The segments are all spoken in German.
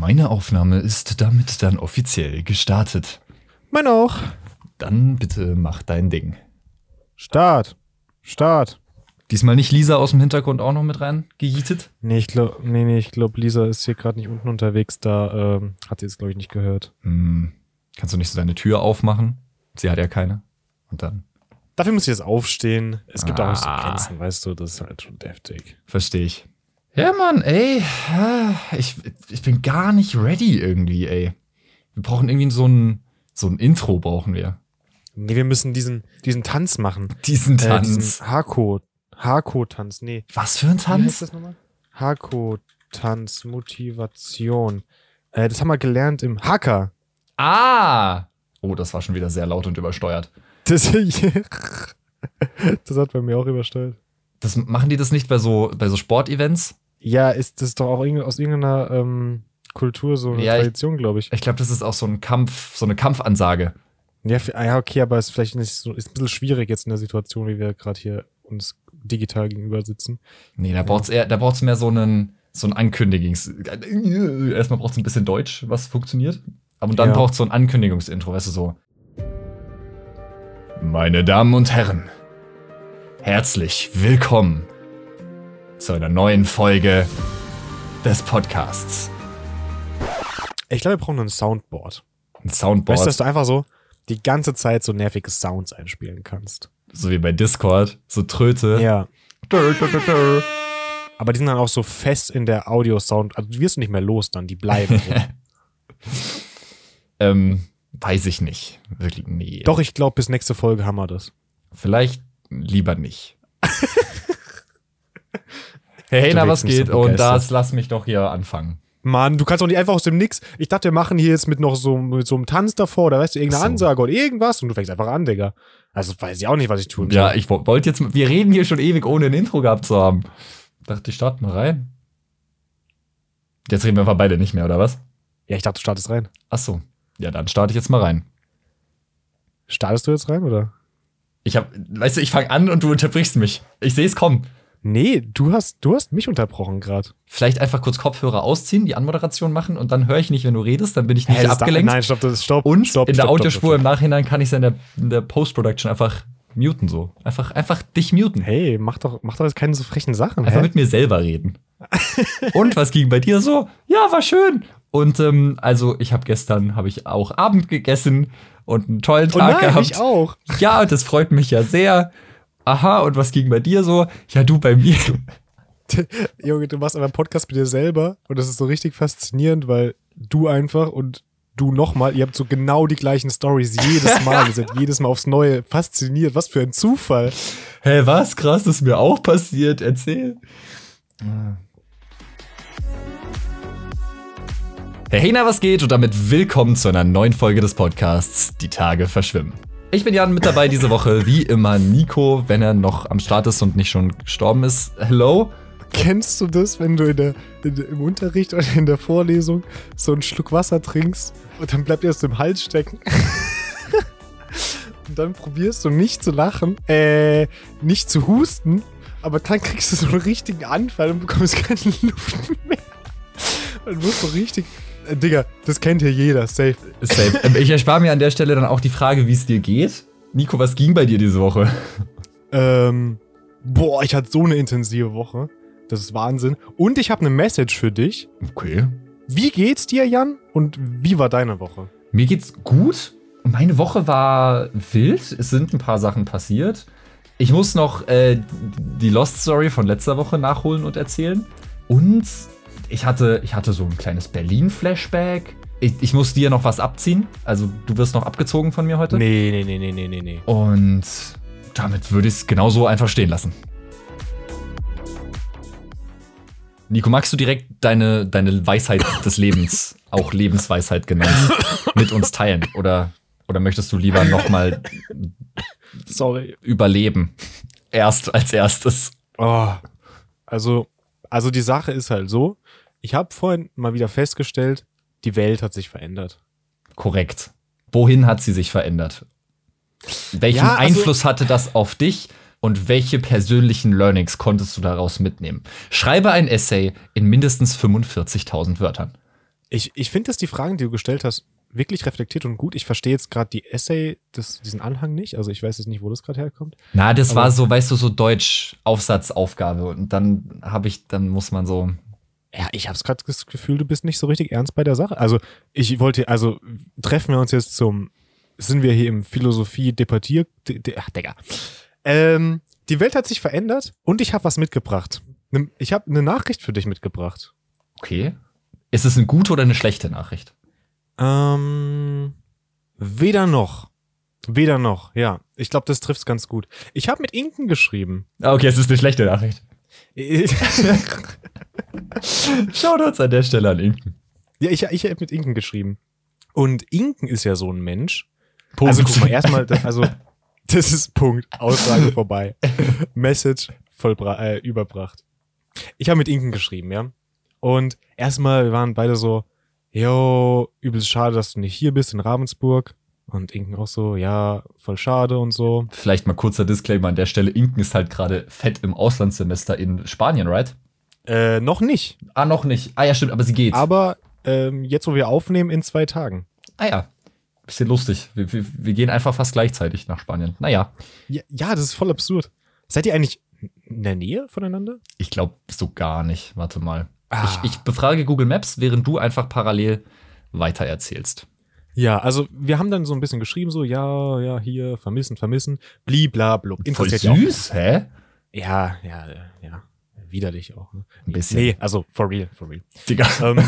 Meine Aufnahme ist damit dann offiziell gestartet. Meine auch. Dann bitte mach dein Ding. Start. Start. Diesmal nicht Lisa aus dem Hintergrund auch noch mit rein gejietet? Nee, ich glaube, nee, nee, ich glaube, Lisa ist hier gerade nicht unten unterwegs. Da ähm, hat sie es, glaube ich, nicht gehört. Hm, kannst du nicht so deine Tür aufmachen? Sie hat ja keine. Und dann. Dafür muss ich jetzt aufstehen. Es gibt auch so Ah. Grenzen, weißt du, das ist halt schon deftig. Verstehe ich. Ja, Mann, ey. Ich, ich bin gar nicht ready irgendwie, ey. Wir brauchen irgendwie so ein, so ein Intro, brauchen wir. Nee, wir müssen diesen, diesen Tanz machen. Diesen Äh, Tanz. diesen Hako. Hako-Tanz. Nee. Was für ein Wie heißt Tanz? das nochmal? Hako-Tanz, Motivation. Äh, das haben wir gelernt im Haka. Ah! Oh, das war schon wieder sehr laut und übersteuert. Das, das hat bei mir auch übersteuert. Das, machen die das nicht bei so, bei so Sportevents? Ja, ist das doch auch aus irgendeiner ähm, Kultur so eine Ja, Tradition, glaube ich. Ich glaube, das ist auch so ein Kampf, so eine Kampfansage. Ja, ah ja, okay, aber ist vielleicht nicht so, ist ein bisschen schwierig jetzt in der Situation, wie wir gerade hier uns digital gegenüber sitzen. Nee, da braucht's eher, da braucht's mehr so einen, so ein Ankündigungs. Erstmal braucht's ein bisschen Deutsch, was funktioniert. Aber dann Ja. braucht's so ein Ankündigungsintro, weißt du so. Meine Damen und Herren, herzlich willkommen zu einer neuen Folge des Podcasts. Ich glaube, wir brauchen ein Soundboard. Ein Soundboard, Weißt du, dass du einfach so die ganze Zeit so nervige Sounds einspielen kannst. so wie bei Discord, so Tröte. Ja. Aber die sind dann auch so fest in der Audio-Sound. Also, die wirst du nicht mehr los dann, die bleiben. Ähm, weiß ich nicht. Wirklich, nee. Doch, ich glaube, bis nächste Folge haben wir das. Vielleicht lieber nicht. hey, hey, na, was geht? so Und das lass mich doch hier anfangen. Mann, du kannst doch nicht einfach aus dem Nix. Ich dachte, wir machen hier jetzt mit noch so, mit so einem Tanz davor oder weißt du, irgendeine so. Ansage oder irgendwas und du fängst einfach an, Digga. Also weiß ich auch nicht, was ich tun soll. Ja, ich wo- wollte jetzt, wir reden hier schon ewig, ohne ein Intro gehabt zu haben. Dachte, ich starte mal rein. Jetzt reden wir einfach beide nicht mehr, oder was? ja, ich dachte, du startest rein. Ach so. Ja, dann starte ich jetzt mal rein. Startest du jetzt rein, oder? Ich hab, weißt du, ich fange an und du unterbrichst mich. Ich sehe es kommen. Nee, du hast, du hast mich unterbrochen gerade. Vielleicht einfach kurz Kopfhörer ausziehen, die Anmoderation machen und dann höre ich nicht, wenn du redest, dann bin ich nicht abgelenkt. Nein, stopp, das stopp. Und stopp, in der stopp, Audiospur stopp, im Nachhinein kann ich es in der, in der Post-Production einfach muten so. Einfach, einfach dich muten. Hey, mach doch, mach doch jetzt keine so frechen Sachen. Einfach Hä? mit mir selber reden. und was ging bei dir so? Ja, war schön. Und ähm, also ich habe gestern habe ich auch Abend gegessen und einen tollen Oh Tag nein, gehabt. ich auch. Ja, das freut mich ja sehr. Aha, und was ging bei dir so? Ja, du bei mir. Junge, du machst aber einen Podcast mit dir selber und das ist so richtig faszinierend, weil du einfach und du nochmal, ihr habt so genau die gleichen Stories jedes Mal. ihr seid jedes Mal aufs Neue fasziniert. Was für ein Zufall. Hä, was? Krass, das ist mir auch passiert. Erzähl. Hey, hey, na, was geht? Und damit willkommen zu einer neuen Folge des Podcasts Die Tage verschwimmen. Ich bin Jan mit dabei diese Woche, wie immer Nico, wenn er noch am Start ist und nicht schon gestorben ist. Hello? Kennst du das, wenn du in der, in im Unterricht oder in der Vorlesung so einen Schluck Wasser trinkst und dann bleibt dir das im Hals stecken? und dann probierst du nicht zu lachen, äh, nicht zu husten, aber dann kriegst du so einen richtigen Anfall und bekommst keine Luft mehr. Und musst so richtig. Äh, Digga, das kennt hier jeder, safe. Safe. Ähm, Ich erspare mir an der Stelle dann auch die Frage, wie es dir geht. Nico, was ging bei dir diese Woche? Ähm, boah, ich hatte so eine intensive Woche. Das ist Wahnsinn. Und ich habe eine Message für dich. Okay. Wie geht's dir, Jan? Und wie war deine Woche? Mir geht's gut. Meine Woche war wild. Es sind ein paar Sachen passiert. Ich muss noch äh, die Lost Story von letzter Woche nachholen und erzählen. Und ich hatte, ich hatte so ein kleines Berlin-Flashback. Ich, ich muss dir noch was abziehen. Also du wirst noch abgezogen von mir heute. Nee, nee, nee, nee, nee, nee, nee. Und damit würde ich es genauso einfach stehen lassen. Nico, magst du direkt deine, deine Weisheit des Lebens, auch Lebensweisheit genannt, mit uns teilen? Oder, oder möchtest du lieber nochmal Sorry. überleben? Erst als erstes. Oh, also, also die Sache ist halt so, ich habe vorhin mal wieder festgestellt, die Welt hat sich verändert. Korrekt. Wohin hat sie sich verändert? Welchen Ja, also- Einfluss hatte das auf dich und welche persönlichen Learnings konntest du daraus mitnehmen? Schreibe ein Essay in mindestens 45.000 Wörtern. Ich, ich finde, dass die Fragen, die du gestellt hast, wirklich reflektiert und gut. Ich verstehe jetzt gerade die Essay, das, diesen Anhang nicht. Also ich weiß jetzt nicht, wo das gerade herkommt. Na, das Aber- war so, weißt du, so Deutsch-Aufsatzaufgabe. Und dann habe ich, dann muss man so. Ja, ich habe gerade das Gefühl, du bist nicht so richtig ernst bei der Sache. Also ich wollte, also treffen wir uns jetzt zum, sind wir hier im Philosophie-Debattier, de, de, ach, Digga. Ähm, die Welt hat sich verändert und ich habe was mitgebracht. Ich habe eine Nachricht für dich mitgebracht. Okay. Ist es eine gute oder eine schlechte Nachricht? Ähm, weder noch. Weder noch, ja. Ich glaube, das trifft's ganz gut. Ich habe mit Inken geschrieben. Ah, Okay, es ist eine schlechte Nachricht. Shoutouts an der Stelle an Inken. ja, ich, ich habe mit Inken geschrieben. Und Inken ist ja so ein Mensch. Punkt. Also guck mal, erstmal, also das ist Punkt. Aussage vorbei. Message äh, überbracht. Ich habe mit Inken geschrieben, ja. Und erstmal wir waren beide so, yo, übelst schade, dass du nicht hier bist in Ravensburg. Und Inken auch so, ja, voll schade und so. Vielleicht mal kurzer Disclaimer an der Stelle. Inken ist halt gerade fett im Auslandssemester in Spanien, right? Äh, noch nicht. Ah, noch nicht. Ah ja, stimmt, aber sie geht. Aber ähm, jetzt, wo wir aufnehmen, in zwei Tagen. ah ja. Bisschen lustig. Wir, wir, wir gehen einfach fast gleichzeitig nach Spanien. Naja, Ja, ja, das ist voll absurd. Seid ihr eigentlich in der Nähe voneinander? ich glaube so gar nicht. Warte mal. Ah. Ich, ich befrage Google Maps, während du einfach parallel weiter erzählst. Ja, also wir haben dann so ein bisschen geschrieben, so, ja, ja, hier, vermissen, vermissen, bliblablub. Interessiert ja auch. süß, hä? Ja, ja, ja. Widerlich auch. Ne? Ein bisschen. Nee, also for real, for real. Digga. ähm,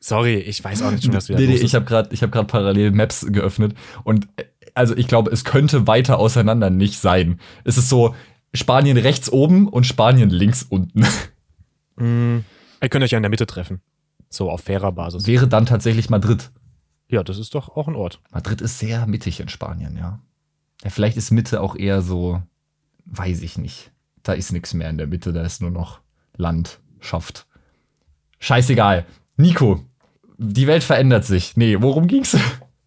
sorry, ich weiß auch nicht schon, was wieder Nee, nee, ich habe gerade ich hab grad parallel Maps geöffnet und äh, also ich glaube, es könnte weiter auseinander nicht sein. Es ist so Spanien rechts oben und Spanien links unten. Mm, ihr könnt euch ja in der Mitte treffen. So auf fairer Basis. Wäre dann tatsächlich Madrid. Ja, das ist doch auch ein Ort. Madrid ist sehr mittig in Spanien, ja. ja vielleicht ist Mitte auch eher so, weiß ich nicht. Da ist nichts mehr in der Mitte, da ist nur noch Landschaft. Scheißegal. Nico, die Welt verändert sich. Nee, worum ging's?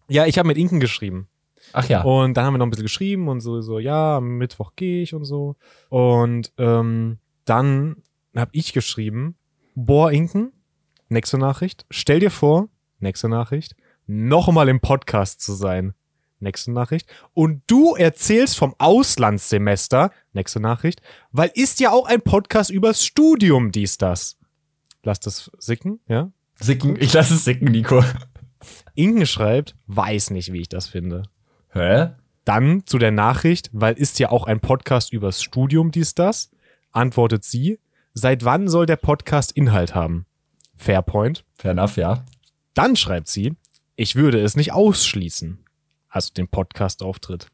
Ja, ich habe mit Inken geschrieben. Ach ja. Und dann haben wir noch ein bisschen geschrieben und so, so ja, am Mittwoch gehe ich und so. Und ähm, dann habe ich geschrieben, boah, Inken, nächste Nachricht, stell dir vor, nächste Nachricht, nochmal im Podcast zu sein. Nächste Nachricht. Und du erzählst vom Auslandssemester, nächste Nachricht, weil ist ja auch ein Podcast übers Studium, dies, das. Lass das sicken, ja? Sicken, ich lasse es sicken, Nico. Inken schreibt, weiß nicht, wie ich das finde. Hä? Dann zu der Nachricht, weil ist ja auch ein Podcast übers Studium dies das, antwortet sie, seit wann soll der Podcast Inhalt haben? Fairpoint. Fair enough, ja. Dann schreibt sie, ich würde es nicht ausschließen, also den Podcast-Auftritt.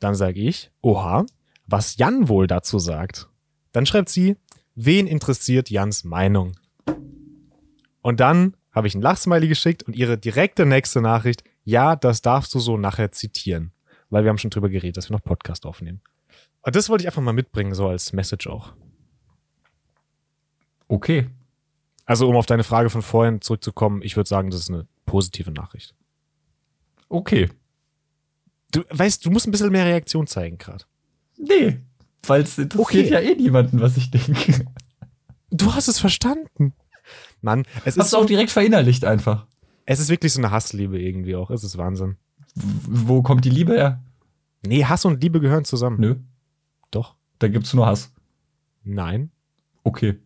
Dann sage ich, oha, was Jan wohl dazu sagt. Dann schreibt sie, wen interessiert Jans Meinung? Und dann habe ich ein Lachsmiley geschickt und ihre direkte nächste Nachricht, ja, das darfst du so nachher zitieren. Weil wir haben schon drüber geredet, dass wir noch Podcast aufnehmen. Und das wollte ich einfach mal mitbringen, so als Message auch. Okay. Also, um auf deine Frage von vorhin zurückzukommen, ich würde sagen, das ist eine positive Nachricht. Okay. Du weißt, du musst ein bisschen mehr Reaktion zeigen gerade. Nee. Weil es interessiert Okay. ja eh niemanden, was ich denke. Du hast es verstanden. Mann, es ist, Hast du auch so, direkt verinnerlicht einfach. es ist wirklich so eine Hassliebe irgendwie auch. Es ist Wahnsinn. Wo kommt die Liebe her? Nee, Hass und Liebe gehören zusammen. Nö. Doch. Da gibt's nur Hass. Nein. Okay.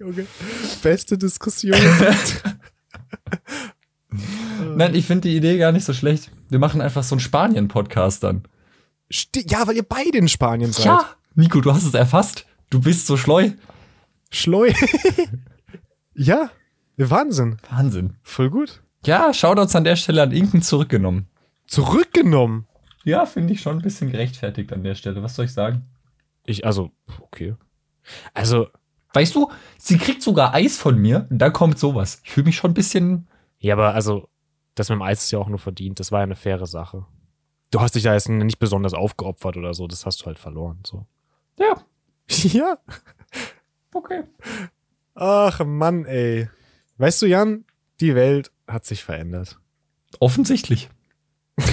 Okay. Beste Diskussion. Nein, ich finde die Idee gar nicht so schlecht. Wir machen einfach so einen Spanien-Podcast dann. Ja, weil ihr beide in Spanien seid. Ja. Nico, du hast es erfasst. Du bist so schleu. Schleu. ja. Wahnsinn. Wahnsinn. Voll gut. Ja, Shoutouts an der Stelle an Inken zurückgenommen. Zurückgenommen. Ja, finde ich schon ein bisschen gerechtfertigt an der Stelle. Was soll ich sagen? Ich, also, okay. Also, Weißt du, sie kriegt sogar Eis von mir und dann kommt sowas. Ich fühle mich schon ein bisschen. ja, aber also, das mit dem Eis ist ja auch nur verdient. Das war ja eine faire Sache. Du hast dich da jetzt nicht besonders aufgeopfert oder so. Das hast du halt verloren. So. Ja, ja. okay. Ach Mann, ey. Weißt du, Jan, die Welt hat sich verändert. Offensichtlich.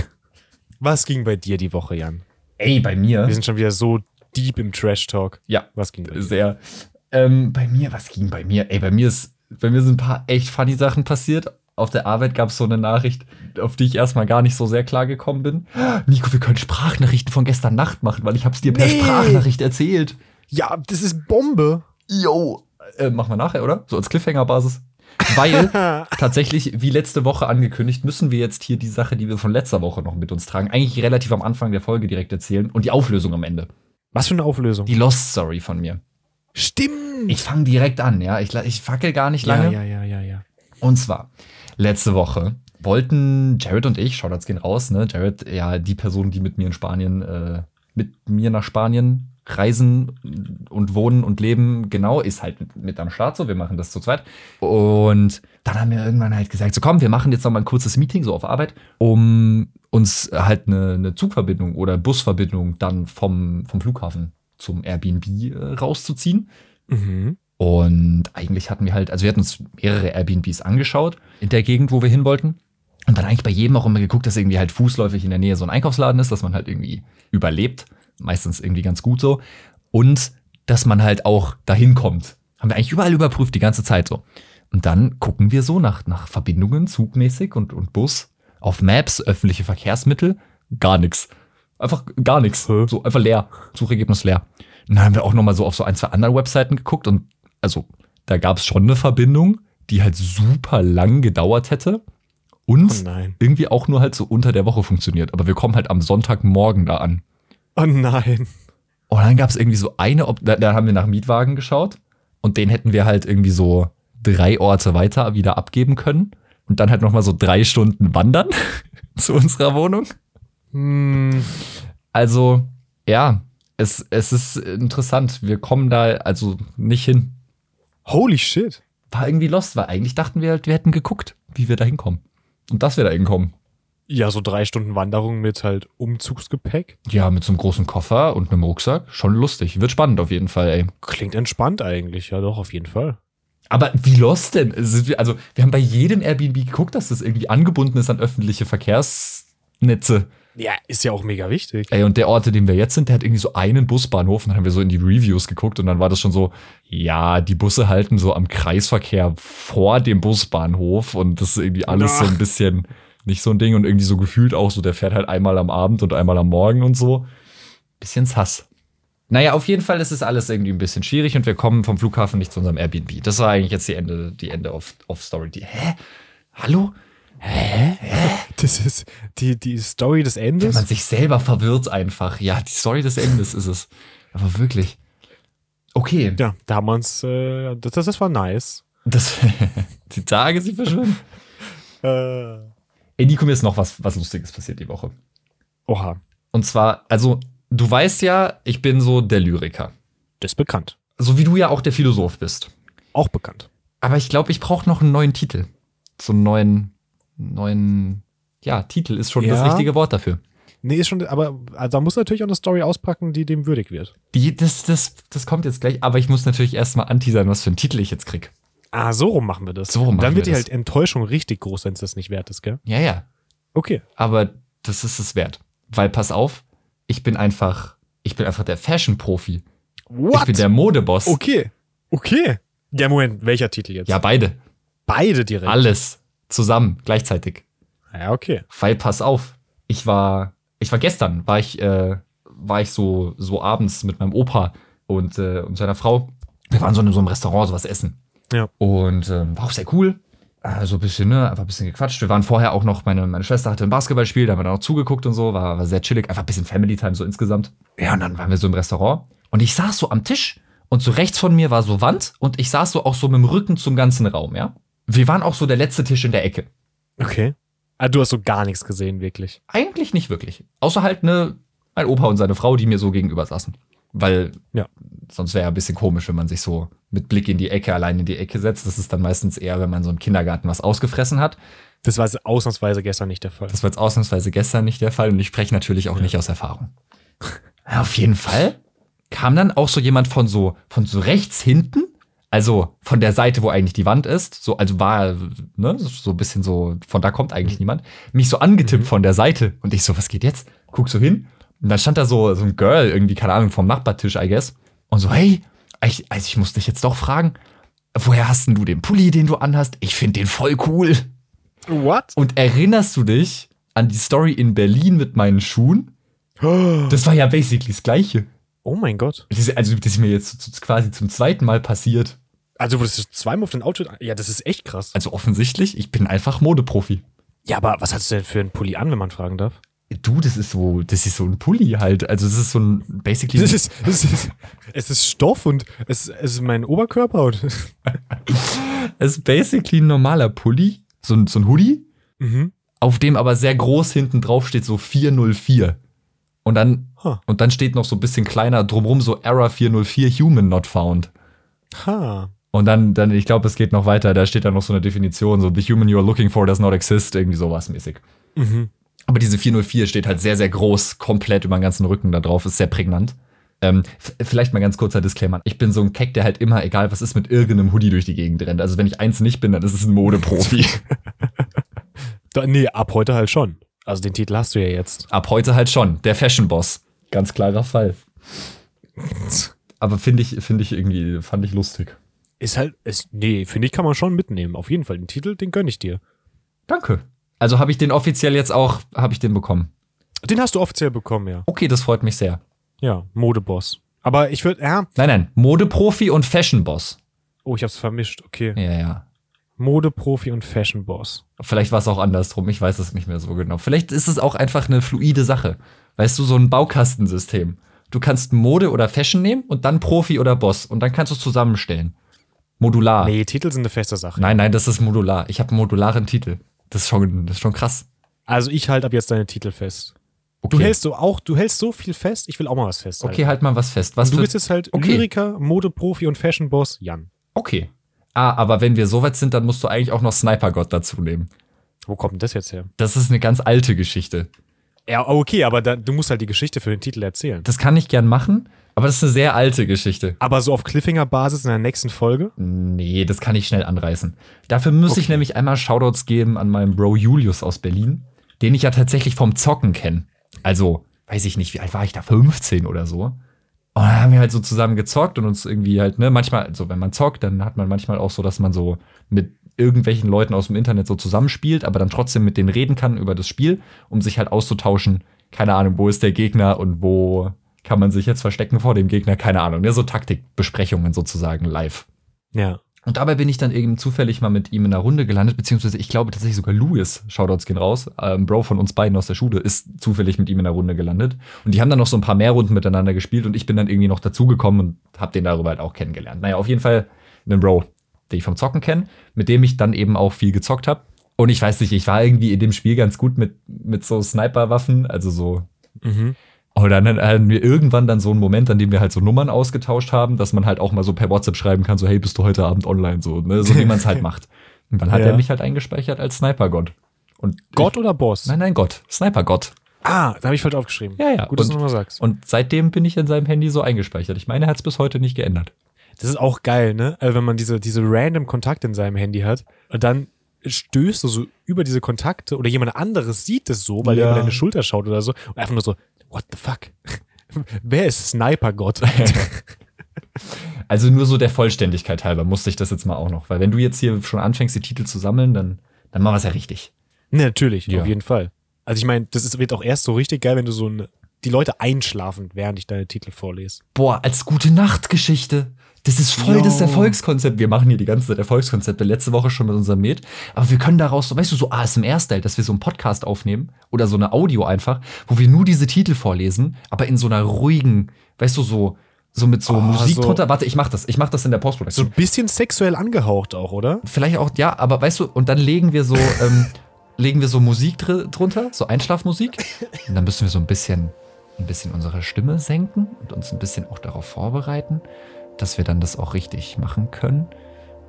Was ging bei dir die Woche, Jan? Ey, bei mir. Wir sind schon wieder so deep im Trash-Talk. Ja, Was ging bei dir? sehr. Ähm, bei mir, was ging bei mir? Ey, bei mir ist, bei mir sind ein paar echt funny Sachen passiert. Auf der Arbeit gab es so eine Nachricht, auf die ich erstmal gar nicht so sehr klar gekommen bin. Nico, wir können Sprachnachrichten von gestern Nacht machen, weil ich hab's dir per Nee. Sprachnachricht erzählt. Ja, das ist Bombe. Yo. Äh, machen wir nachher, oder? So als Cliffhanger-Basis. Weil tatsächlich, wie letzte Woche angekündigt, müssen wir jetzt hier die Sache, die wir von letzter Woche noch mit uns tragen, eigentlich relativ am Anfang der Folge direkt erzählen und die Auflösung am Ende. Was für eine Auflösung. Die Lost Story von mir. Stimmt. Ich fange direkt an, ja. Ich, ich fackel gar nicht ja, lange. ja, ja, ja, ja. Und zwar, letzte Woche wollten Jared und ich, Shoutouts gehen raus, ne? Jared, ja, die Person, die mit mir in Spanien, äh, mit mir nach Spanien reisen und wohnen und leben, genau, ist halt mit, mit am Start so. Wir machen das zu zweit. Und dann haben wir irgendwann halt gesagt, so komm, wir machen jetzt noch mal ein kurzes Meeting, so auf Arbeit, um uns halt eine, eine Zugverbindung oder Busverbindung dann vom, vom Flughafen zum Airbnb äh, rauszuziehen. Mhm. Und eigentlich hatten wir halt, also wir hatten uns mehrere Airbnbs angeschaut in der Gegend, wo wir hin wollten. Und dann eigentlich bei jedem auch immer geguckt, dass irgendwie halt fußläufig in der Nähe so ein Einkaufsladen ist, dass man halt irgendwie überlebt. Meistens irgendwie ganz gut so. Und dass man halt auch dahin kommt. Haben wir eigentlich überall überprüft, die ganze Zeit so. Und dann gucken wir so nach, nach Verbindungen, zugmäßig und, und Bus, auf Maps, öffentliche Verkehrsmittel, gar nichts. Einfach gar nichts. Hä? So einfach leer. Suchergebnis leer. Und dann haben wir auch noch mal so auf so ein, zwei anderen Webseiten geguckt und also da gab es schon eine Verbindung, die halt super lang gedauert hätte und Oh irgendwie auch nur halt so unter der Woche funktioniert. Aber wir kommen halt am Sonntagmorgen da an. Oh nein. Und dann gab es irgendwie so eine, Op da, da haben wir nach Mietwagen geschaut und den hätten wir halt irgendwie so drei Orte weiter wieder abgeben können und dann halt noch mal so drei Stunden wandern zu unserer Wohnung. Hm. Also ja, es, es ist interessant. Wir kommen da also nicht hin. Holy shit. War irgendwie lost, weil eigentlich dachten wir halt, wir hätten geguckt, wie wir da hinkommen. Und dass wir da hinkommen. Ja, so drei Stunden Wanderung mit halt Umzugsgepäck. Ja, mit so einem großen Koffer und einem Rucksack. Schon lustig. Wird spannend auf jeden Fall, ey. Klingt entspannt eigentlich. Ja, doch, auf jeden Fall. Aber wie lost denn? Also, wir haben bei jedem Airbnb geguckt, dass das irgendwie angebunden ist an öffentliche Verkehrsnetze. Ja, ist ja auch mega wichtig. Ey, und der Ort, in dem wir jetzt sind, der hat irgendwie so einen Busbahnhof. Und dann haben wir so in die Reviews geguckt und dann war das schon so, ja, die Busse halten so am Kreisverkehr vor dem Busbahnhof und das ist irgendwie alles so ein Ach. bisschen nicht so ein Ding und irgendwie so gefühlt auch so, der fährt halt einmal am Abend und einmal am Morgen und so. Bisschen Sass. Naja, auf jeden Fall ist es alles irgendwie ein bisschen schwierig und wir kommen vom Flughafen nicht zu unserem Airbnb. Das war eigentlich jetzt die Ende, die Ende of, of Story. Die, hä? Hallo? Das ist die, die Story des Wenn man Endes. sich selber verwirrt einfach. Ja, die Story des Endes ist es. Aber wirklich. Okay. Ja, da haben wir uns, äh, das, das war nice. Das, die Tage, sie verschwimmen. Äh. Ey, Nico, mir ist noch was, was Lustiges passiert die Woche. Oha, Und zwar, also, du weißt ja, ich bin so der Lyriker. das ist bekannt. So wie du ja auch der Philosoph bist. Auch bekannt. Aber ich glaube, ich brauche noch einen neuen Titel. So einen neuen, neuen, ja, Titel ist schon das Ja. richtige Wort dafür. Nee, ist schon, aber also, da muss natürlich auch eine Story auspacken, die dem würdig wird. Die, das, das, das kommt jetzt gleich, aber ich muss natürlich erstmal anteasern, was für einen Titel ich jetzt krieg. Ah, so rum machen wir das. So rum machen Dann wird wir die das. halt Enttäuschung richtig groß, wenn es das nicht wert ist, gell? Ja, ja. Okay. aber das ist es wert. Weil pass auf, ich bin einfach, ich bin einfach der Fashion-Profi. What? Ich bin der Modeboss. okay. Okay. Ja, Moment, welcher Titel jetzt? Ja, beide. Beide direkt. Alles. Zusammen, gleichzeitig. Ja, okay. Weil pass auf, ich war, ich war gestern, war ich, äh, war ich so, so abends mit meinem Opa und, äh, und seiner Frau. Wir waren so in so einem Restaurant, so was essen. Ja. Und ähm, war auch sehr cool. Äh, so ein bisschen, ne, einfach ein bisschen gequatscht. Wir waren vorher auch noch, meine, meine Schwester hatte ein Basketballspiel, da haben wir dann auch zugeguckt und so, war, war sehr chillig, einfach ein bisschen Family Time so insgesamt. Ja, und dann waren wir so im Restaurant und ich saß so am Tisch und so rechts von mir war so Wand und ich saß so auch so mit dem Rücken zum ganzen Raum, ja. Wir waren auch so der letzte Tisch in der Ecke. Okay. Ah, du hast so gar nichts gesehen, wirklich. Eigentlich nicht wirklich. Außer halt ne, mein Opa und seine Frau, die mir so gegenüber saßen. Weil Ja. sonst wäre ja ein bisschen komisch, wenn man sich so mit Blick in die Ecke allein in die Ecke setzt. Das ist dann meistens eher, wenn man so im Kindergarten was ausgefressen hat. Das war ausnahmsweise gestern nicht der Fall. Das war jetzt ausnahmsweise gestern nicht der Fall und ich spreche natürlich auch nicht aus Erfahrung. Ja, auf jeden Fall kam dann auch so jemand von so, von so rechts hinten, also von der Seite, wo eigentlich die Wand ist, so, also war, ne, so ein bisschen so, von da kommt eigentlich niemand, mich so angetippt von der Seite und ich so, was geht jetzt? Guck so hin und dann stand da so, so ein Girl, irgendwie, keine Ahnung, vom Nachbartisch, I guess, und so, hey, Ich, also ich muss dich jetzt doch fragen, woher hast denn du den Pulli, den du anhast? Ich finde den voll cool. What? Und erinnerst du dich an die Story in Berlin mit meinen Schuhen? Das war ja basically das Gleiche. Oh mein Gott. Das ist, also, das ist mir jetzt quasi zum zweiten Mal passiert. Also, das ist zweimal auf den Outfit. Ja, das ist echt krass. Also offensichtlich, ich bin einfach Modeprofi. Ja, aber was hast du denn für einen Pulli an, wenn man fragen darf? Du, das ist so, das ist so ein Pulli halt. Also das ist so ein basically. Das ist, das ist, es ist Stoff und es, es ist mein Oberkörper. Es ist basically ein normaler Pulli, so ein, so ein Hoodie, mhm. auf dem aber sehr groß hinten drauf steht so 404. Und dann Ha. und dann steht noch so ein bisschen kleiner drumrum so Error 404 Human not found. Ha. Und dann, dann ich glaube, es geht noch weiter. Da steht dann noch so eine Definition, so the human you are looking for does not exist, irgendwie sowas mäßig. Mhm. Aber diese 404 steht halt sehr, sehr groß, komplett über den ganzen Rücken da drauf, ist sehr prägnant. Ähm, vielleicht mal ganz kurzer Disclaimer. Ich bin so ein Keck, der halt immer, egal was ist, mit irgendeinem Hoodie durch die Gegend rennt. Also wenn ich eins nicht bin, dann ist es ein Modeprofi. Da, nee, ab heute halt schon. Also den Titel hast du ja jetzt. Ab heute halt schon. Der Fashion Boss. Ganz klarer Fall. Aber finde ich, finde ich irgendwie, fand ich lustig. Ist halt, ist, nee, finde ich, kann man schon mitnehmen. Auf jeden Fall. Den Titel, den gönn ich dir. Danke. Also habe ich den offiziell jetzt auch, habe ich den bekommen. Den hast du offiziell bekommen, ja. Okay, das freut mich sehr. Ja, Modeboss. Aber ich würde, ja, Nein, nein, Modeprofi und Fashion Boss. oh, ich hab's vermischt. Okay. Ja, ja. Modeprofi und Fashionboss. Vielleicht war es auch andersrum, ich weiß es nicht mehr so genau. Vielleicht ist es auch einfach eine fluide Sache. Weißt du, so ein Baukastensystem. Du kannst Mode oder Fashion nehmen und dann Profi oder Boss und dann kannst du es zusammenstellen. Modular. Nee, Titel sind eine feste Sache. Nein, nein, das ist modular. Ich habe einen modularen Titel. Das ist schon, das ist schon krass. Also ich halte ab jetzt deine Titel fest. Okay. Du hältst so auch, du hältst so viel fest, ich will auch mal was festhalten. okay, halt mal was fest. Was du für, bist jetzt halt Okay. Lyriker, Modeprofi und Fashionboss Jan. okay. Ah, aber wenn wir so weit sind, dann musst du eigentlich auch noch Sniper-Gott dazu nehmen. Wo kommt denn das jetzt her? Das ist eine ganz alte Geschichte. Ja, okay, aber da, du musst halt die Geschichte für den Titel erzählen. Das kann ich gern machen, aber das ist eine sehr alte Geschichte. Aber so auf Cliffhanger-Basis in der nächsten Folge? Nee, das kann ich schnell anreißen. Dafür muss ich Okay. nämlich einmal Shoutouts geben an meinen Bro Julius aus Berlin, den ich ja tatsächlich vom Zocken kenne. Also, weiß ich nicht, wie alt war ich da? 15 oder so. Und dann haben wir halt so zusammen gezockt und uns irgendwie halt, ne, manchmal, also wenn man zockt, dann hat man manchmal auch so, dass man so mit irgendwelchen Leuten aus dem Internet so zusammenspielt, aber dann trotzdem mit denen reden kann über das Spiel, um sich halt auszutauschen. Keine Ahnung, wo ist der Gegner und wo kann man sich jetzt verstecken vor dem Gegner? Keine Ahnung, ne, so Taktikbesprechungen sozusagen live. Ja. Und dabei bin ich dann eben zufällig mal mit ihm in einer Runde gelandet, beziehungsweise ich glaube tatsächlich sogar Louis, Shoutouts gehen raus, ähm, Bro von uns beiden aus der Schule, ist zufällig mit ihm in der Runde gelandet. Und die haben dann noch so ein paar mehr Runden miteinander gespielt und ich bin dann irgendwie noch dazugekommen und hab den darüber halt auch kennengelernt. Naja, auf jeden Fall einen Bro, den ich vom Zocken kenne, mit dem ich dann eben auch viel gezockt habe. Und ich weiß nicht, ich war irgendwie in dem Spiel ganz gut mit, mit so Sniper-Waffen, also so Mhm. Und dann hatten wir irgendwann dann so einen Moment, an dem wir halt so Nummern ausgetauscht haben, dass man halt auch mal so per WhatsApp schreiben kann, so hey, bist du heute Abend online, so, ne? so wie man es halt macht. Und dann hat Ja. er mich halt eingespeichert als Sniper-Gott. Und Gott oder Boss? Ich, nein, nein, Gott. Sniper-Gott. Ah, da habe ich falsch aufgeschrieben. Ja, ja. Gut, dass du Und, nochmal sagst. und seitdem bin ich in seinem Handy so eingespeichert. Ich meine, er hat es bis heute nicht geändert. Das ist auch geil, ne? Also wenn man diese, diese random Kontakte in seinem Handy hat und dann stößt du so über diese Kontakte oder jemand anderes sieht es so, weil Ja. er über deine Schulter schaut oder so und einfach nur so, what the fuck? Wer ist Sniper-Gott? Also nur so der Vollständigkeit halber musste ich das jetzt mal auch noch. Weil wenn du jetzt hier schon anfängst, die Titel zu sammeln, dann, dann machen wir es ja richtig. ne, natürlich, Ja. auf jeden Fall. Also ich meine, das ist, wird auch erst so richtig geil, wenn du so eine, die Leute einschlafen, während ich deine Titel vorlese. Boah, als gute Nachtgeschichte. Das ist voll das Jo. Erfolgskonzept. Wir machen hier die ganze Zeit Erfolgskonzepte. Letzte Woche schon mit unserem Med. Aber wir können daraus, so, weißt du, so ASMR-Style, dass wir so einen Podcast aufnehmen oder so eine Audio einfach, wo wir nur diese Titel vorlesen, aber in so einer ruhigen, weißt du, so, so mit so Oh, Musik so- drunter. Warte, ich mach das. Ich mach das in der So Postproduktion. ein bisschen sexuell angehaucht auch, oder? Vielleicht auch, ja, aber weißt du, und dann legen wir so, ähm, legen wir so Musik dr drunter, so Einschlafmusik. Und dann müssen wir so ein bisschen, ein bisschen unsere Stimme senken und uns ein bisschen auch darauf vorbereiten, dass wir dann das auch richtig machen können.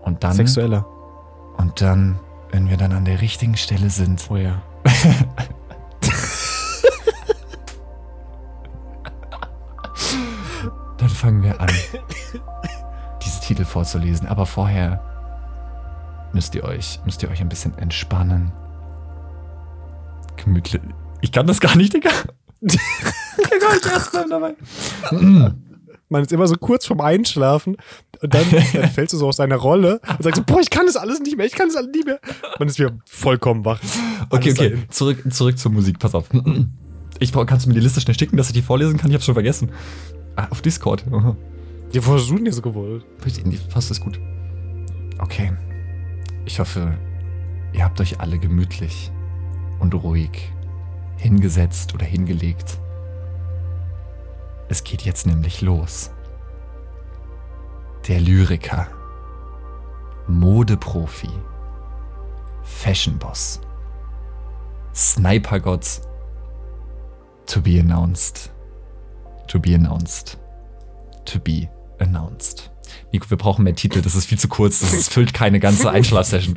Und dann, Sexueller. und dann, wenn wir dann an der richtigen Stelle sind, Oh ja. dann fangen wir an, diese Titel vorzulesen. Aber vorher müsst ihr euch, müsst ihr euch ein bisschen entspannen. Gemütlich. Ich kann das gar nicht, Digga. Ich gar nicht erst dabei. Man ist immer so kurz vorm Einschlafen und dann, dann fällst du so aus deiner Rolle und sagst so, boah, ich kann das alles nicht mehr, ich kann das alles nicht mehr. Man ist wieder vollkommen wach. Okay, Alles okay. dahin. Zurück, zurück zur Musik. Pass auf. Ich kannst du mir die Liste schnell schicken, dass ich die vorlesen kann? Ich hab's schon vergessen. Ah, auf Discord. Aha. Die versuchen nicht so gewollt. Passt das gut. Okay. Ich hoffe, ihr habt euch alle gemütlich und ruhig hingesetzt oder hingelegt. Es geht jetzt nämlich los. Der Lyriker, Modeprofi, Fashionboss, Snipergott, to be announced, to be announced, to be announced. Nico, wir brauchen mehr Titel, das ist viel zu kurz, das ist, füllt keine ganze Einschlafsession.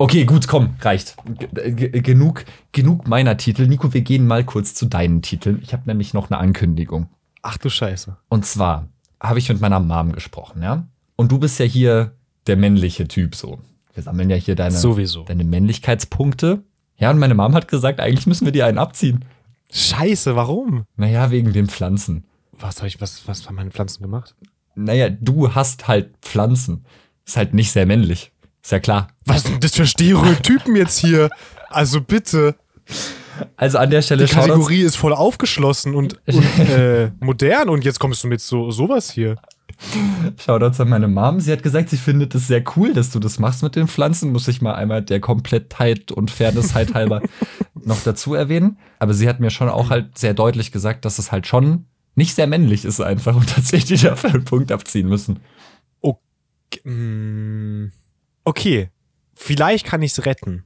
Okay, gut, komm, reicht. G genug, genug meiner Titel. Nico, wir gehen mal kurz zu deinen Titeln. Ich habe nämlich noch eine Ankündigung. Ach du Scheiße. Und zwar habe ich mit meiner Mom gesprochen, ja? Und du bist ja hier der männliche Typ so. Wir sammeln ja hier deine, Sowieso. deine Männlichkeitspunkte. Ja, und meine Mom hat gesagt, eigentlich müssen wir dir einen abziehen. Scheiße, warum? Naja, wegen den Pflanzen. Was habe ich, was, was haben meine Pflanzen gemacht? Naja, du hast halt Pflanzen. Ist halt nicht sehr männlich. Ist ja klar. Was sind das für Stereotypen jetzt hier? Also bitte. Also an der Stelle Die Kategorie ist voll aufgeschlossen und, und äh, modern und jetzt kommst du mit so sowas hier. Shoutouts an meine Mom. Sie hat gesagt, sie findet es sehr cool, dass du das machst mit den Pflanzen. Muss ich mal einmal der Komplettheit und Fairnessheit halber noch dazu erwähnen. Aber sie hat mir schon auch halt sehr deutlich gesagt, dass es halt schon nicht sehr männlich ist einfach und tatsächlich dafür einen Punkt abziehen müssen. Mm, Okay, vielleicht kann ich es retten.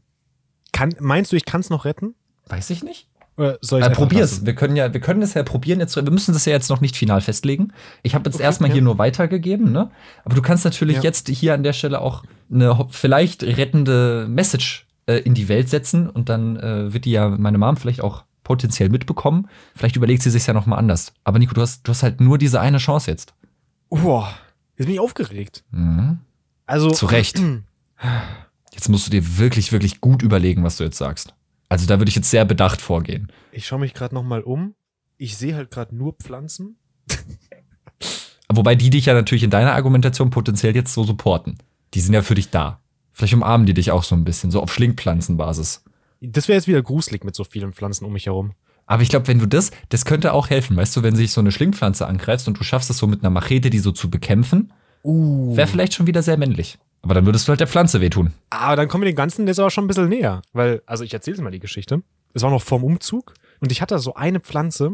Kann, meinst du, ich kann es noch retten? Weiß ich nicht. Oder soll ich Äh, probier's. lassen? Wir können ja, wir können es ja probieren. Jetzt, wir müssen das ja jetzt noch nicht final festlegen. Ich habe jetzt Okay, erstmal ja. hier nur weitergegeben, ne? Aber du kannst natürlich Ja. jetzt hier an der Stelle auch eine vielleicht rettende Message äh, in die Welt setzen und dann äh, wird die ja meine Mom vielleicht auch potenziell mitbekommen. Vielleicht überlegt sie sich ja noch mal anders. Aber Nico, du hast, du hast halt nur diese eine Chance jetzt. Boah, jetzt bin ich aufgeregt. Mhm. Also Zu Recht. Jetzt musst du dir wirklich, wirklich gut überlegen, was du jetzt sagst. Also da würde ich jetzt sehr bedacht vorgehen. Ich schaue mich gerade noch mal um. Ich sehe halt gerade nur Pflanzen. Wobei die dich ja natürlich in deiner Argumentation potenziell jetzt so supporten. Die sind ja für dich da. Vielleicht umarmen die dich auch so ein bisschen, so auf Schlingpflanzenbasis. Das wäre jetzt wieder gruselig mit so vielen Pflanzen um mich herum. Aber ich glaube, wenn du das, das könnte auch helfen, weißt du, wenn sich so eine Schlingpflanze angreifst und du schaffst es so mit einer Machete, die so zu bekämpfen, Uh. wäre vielleicht schon wieder sehr männlich. Aber dann würdest du halt der Pflanze wehtun. Aber dann kommen wir dem Ganzen jetzt aber schon ein bisschen näher. Weil, also ich erzähle mal die Geschichte. Es war noch vorm Umzug und ich hatte so eine Pflanze,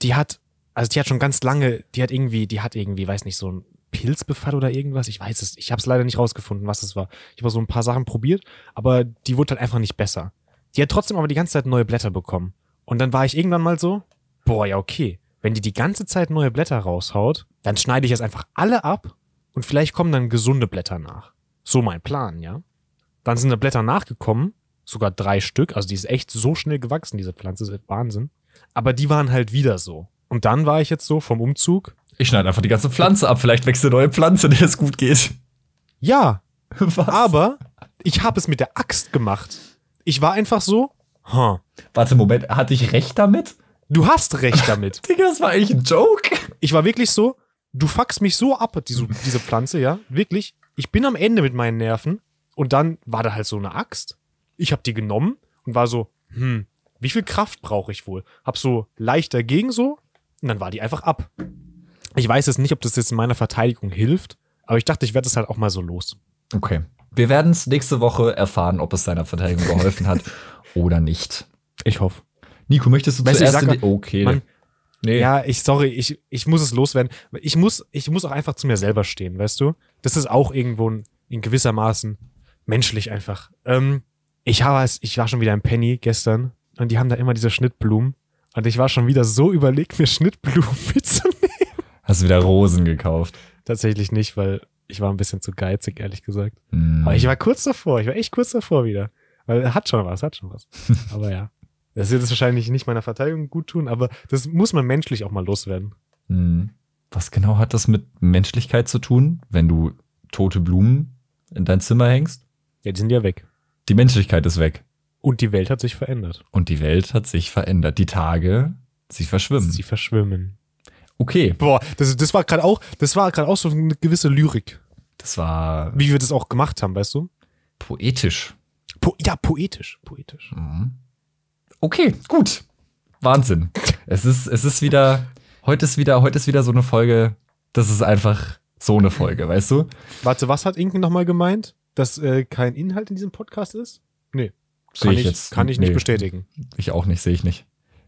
die hat, also die hat schon ganz lange, die hat irgendwie, die hat irgendwie, weiß nicht, so ein Pilzbefall oder irgendwas. Ich weiß es, ich habe es leider nicht rausgefunden, was es war. Ich habe so ein paar Sachen probiert, aber die wurde halt einfach nicht besser. Die hat trotzdem aber die ganze Zeit neue Blätter bekommen. Und dann war ich irgendwann mal so, boah, ja okay, wenn die die ganze Zeit neue Blätter raushaut, dann schneide ich jetzt einfach alle ab und vielleicht kommen dann gesunde Blätter nach. So mein Plan, ja. Dann sind da Blätter nachgekommen, sogar drei Stück. Also die ist echt so schnell gewachsen, diese Pflanze, das ist Wahnsinn. Aber die waren halt wieder so. Und dann war ich jetzt so vom Umzug. Ich schneide einfach die ganze Pflanze ab. Vielleicht wächst eine neue Pflanze, der es gut geht. Ja, Was? aber ich habe es mit der Axt gemacht. Ich war einfach so, huh, Warte, Moment, hatte ich recht damit? du hast recht damit. Digga, das war eigentlich ein Joke. Ich war wirklich so, du fuckst mich so ab, diese, diese Pflanze, ja. Wirklich. Ich bin am Ende mit meinen Nerven. Und dann war da halt so eine Axt. Ich habe die genommen und war so, hm, wie viel Kraft brauche ich wohl? Hab so leicht dagegen so und dann war die einfach ab. Ich weiß jetzt nicht, ob das jetzt in meiner Verteidigung hilft, aber ich dachte, ich werde es halt auch mal so los. Okay. Wir werden es nächste Woche erfahren, ob es seiner Verteidigung geholfen hat oder nicht. Ich hoffe. Nico, möchtest du Weißt du, ich zuerst sag die Okay. man- nee. Ja, ich, sorry, ich, ich muss es loswerden. Ich muss, ich muss auch einfach zu mir selber stehen, weißt du? Das ist auch irgendwo in, gewissermaßen menschlich einfach. Ähm, ich, habe, es- ich war schon wieder im Penny gestern und die haben da immer diese Schnittblumen. Und ich war schon wieder so überlegt, mir Schnittblumen mitzunehmen. Hast du wieder Rosen gekauft? Tatsächlich nicht, weil ich war ein bisschen zu geizig, ehrlich gesagt. Hm. Aber ich war kurz davor, ich war echt kurz davor wieder. Weil hat schon was, hat schon was. Aber ja. Das wird jetzt wahrscheinlich nicht meiner Verteidigung gut tun, aber das muss man menschlich auch mal loswerden. Hm. Was genau hat das mit Menschlichkeit zu tun, wenn du tote Blumen in dein Zimmer hängst? Ja, die sind ja weg. Die Menschlichkeit ist weg. Und die Welt hat sich verändert. Und die Welt hat sich verändert. Die Tage, sie verschwimmen. Sie verschwimmen. Okay, Boah, das, das war gerade auch, das war gerade auch so eine gewisse Lyrik, das war wie wir das auch gemacht haben, weißt du? poetisch. Po ja, poetisch, poetisch. Okay, gut. Wahnsinn. Es ist, es ist wieder, heute ist wieder, heute ist wieder so eine Folge, das ist einfach so eine Folge, weißt du? Warte, was hat Inken nochmal gemeint? Dass äh, kein Inhalt in diesem Podcast ist? Nee. Sehe Kann ich ich, jetzt- kann ich nicht nee. bestätigen. Ich auch nicht, sehe ich nicht.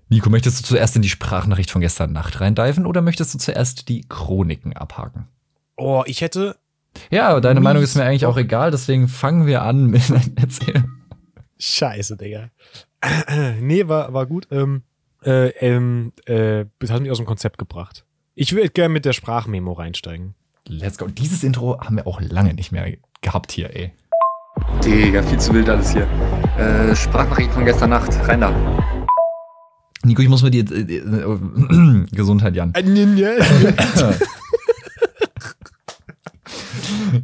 Nico, möchtest du zuerst in die Sprachnachricht von gestern Nacht reindiven oder möchtest du zuerst die Chroniken abhaken? Oh, ich hätte. Ja, deine. Meinung ist mir eigentlich auch egal, deswegen fangen wir an mit Erzählen. Scheiße, Digga. nee, war, war gut. Ähm, äh, ähm, äh, das hat mich aus dem Konzept gebracht. Ich würde gerne mit der Sprachmemo reinsteigen. Let's go. Dieses Intro haben wir auch lange nicht mehr gehabt hier, ey. Digga, viel zu wild alles hier. Äh, Sprachnachricht von gestern Nacht. Rein da. Nico, ich muss mir die äh, äh, Gesundheit, Jan. Äh.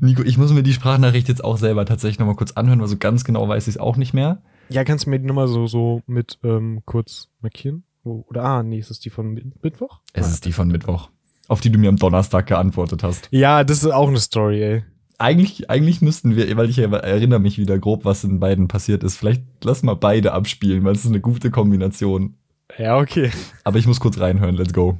Nico, ich muss mir die Sprachnachricht jetzt auch selber tatsächlich nochmal kurz anhören, weil so ganz genau weiß ich es auch nicht mehr. ja, kannst du mir die nochmal so, so mit ähm, kurz markieren? Oder, ah, nee, ist das die von Mi- Mittwoch? Es ist die von Mittwoch, auf die du mir am Donnerstag geantwortet hast. Ja, das ist auch eine Story, ey. Eigentlich, eigentlich müssten wir, weil ich erinnere mich wieder grob, was in beiden passiert ist. Vielleicht lass mal beide abspielen, weil es ist eine gute Kombination. Ja, okay. Aber ich muss kurz reinhören, let's go.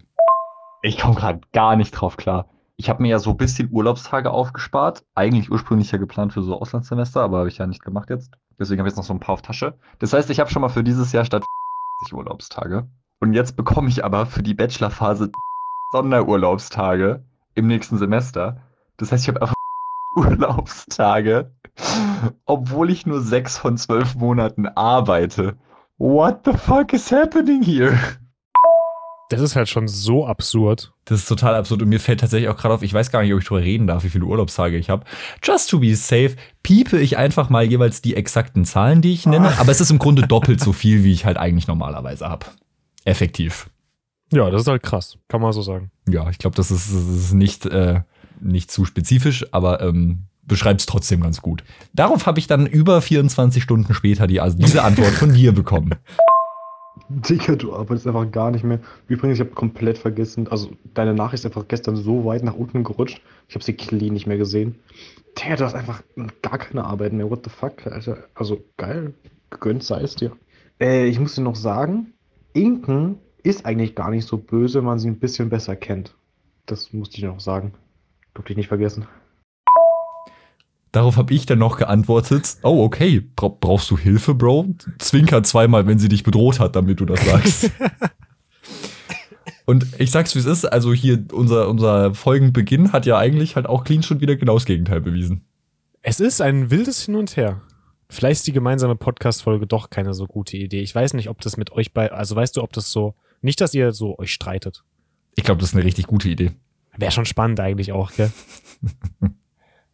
Ich komme gerade gar nicht drauf klar. Ich habe mir ja so ein bisschen Urlaubstage aufgespart. Eigentlich ursprünglich ja geplant für so Auslandssemester, aber habe ich ja nicht gemacht jetzt. Deswegen habe ich jetzt noch so ein paar auf Tasche. Das heißt, ich habe schon mal für dieses Jahr statt Urlaubstage. Und jetzt bekomme ich aber für die Bachelorphase Sonderurlaubstage im nächsten Semester. Das heißt, ich habe einfach Urlaubstage, obwohl ich nur sechs von zwölf Monaten arbeite. What the fuck is happening here? Das ist halt schon so absurd. Das ist total absurd und mir fällt tatsächlich auch gerade auf, ich weiß gar nicht, ob ich drüber reden darf, wie viele Urlaubstage ich habe. Just to be safe, piepe ich einfach mal jeweils die exakten Zahlen, die ich nenne, aber es ist im Grunde doppelt so viel, wie ich halt eigentlich normalerweise habe. Effektiv. Ja, das ist halt krass. Kann man so sagen. Ja, ich glaube, das ist, das ist nicht, äh, nicht zu spezifisch, aber ähm, beschreibt es trotzdem ganz gut. Darauf habe ich dann über 24 Stunden später die, also diese Antwort von dir bekommen. Digga, du arbeitest einfach gar nicht mehr. Übrigens, ich habe komplett vergessen, also deine Nachricht ist einfach gestern so weit nach unten gerutscht. Ich habe sie clean nicht mehr gesehen. Digga, du hast einfach gar keine Arbeit mehr. What the fuck, Alter? Also geil, gegönnt sei es dir. Äh, ich muss dir noch sagen, Inken ist eigentlich gar nicht so böse, wenn man sie ein bisschen besser kennt. Das musste ich noch sagen. Durfte ich nicht vergessen. Darauf habe ich dann noch geantwortet, oh okay, Bra brauchst du Hilfe, Bro? Zwinker zweimal, wenn sie dich bedroht hat, damit du das sagst. Und ich sag's wie es ist, also hier unser, unser Folgenbeginn hat ja eigentlich halt auch clean schon wieder genau das Gegenteil bewiesen. Es ist ein wildes Hin und Her. Vielleicht ist die gemeinsame Podcast-Folge doch keine so gute Idee. Ich weiß nicht, ob das mit euch bei, also weißt du, ob das so, nicht, dass ihr so euch streitet. Ich glaube, das ist eine richtig gute Idee. Wäre schon spannend eigentlich auch, gell?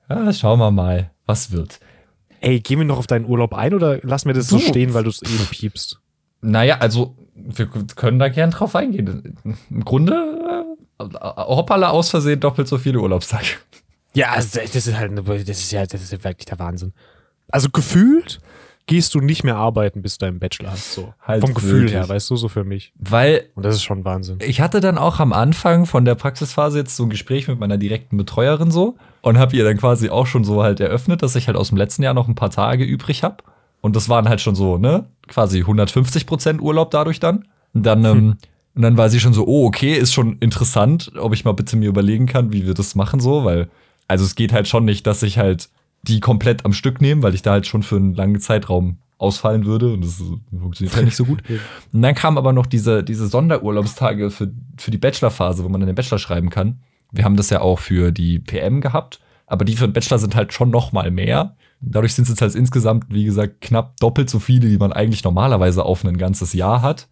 Ja, schauen wir mal, was wird. Ey, gehen wir noch auf deinen Urlaub ein oder lass mir das so Du. stehen, weil du es eben piepst? Naja, also wir können da gern drauf eingehen. Im Grunde, äh, hoppala, aus Versehen doppelt so viele Urlaubstage. Ja, also das ist halt, das ist ja, das ist ja wirklich der Wahnsinn. Also gefühlt gehst du nicht mehr arbeiten, bis du deinen Bachelor hast, so. Halt Vom Gefühl wirklich. her, weißt du, so für mich. Weil Und das ist schon Wahnsinn. ich hatte dann auch am Anfang von der Praxisphase jetzt so ein Gespräch mit meiner direkten Betreuerin so und habe ihr dann quasi auch schon so halt eröffnet, dass ich halt aus dem letzten Jahr noch ein paar Tage übrig habe. Und das waren halt schon so, ne, quasi 150 Prozent Urlaub dadurch dann. Und dann, ähm, und dann war sie schon so, oh, okay, ist schon interessant, ob ich mal bitte mir überlegen kann, wie wir das machen so, weil, also es geht halt schon nicht, dass ich halt die komplett am Stück nehme, weil ich da halt schon für einen langen Zeitraum ausfallen würde und das funktioniert halt nicht so gut. Und dann kamen aber noch diese, diese Sonderurlaubstage für, für die Bachelorphase, wo man dann den Bachelor schreiben kann. Wir haben das ja auch für die PM gehabt, aber die für den Bachelor sind halt schon noch mal mehr. Dadurch sind es jetzt halt insgesamt, wie gesagt, knapp doppelt so viele, die man eigentlich normalerweise auf ein ganzes Jahr hat.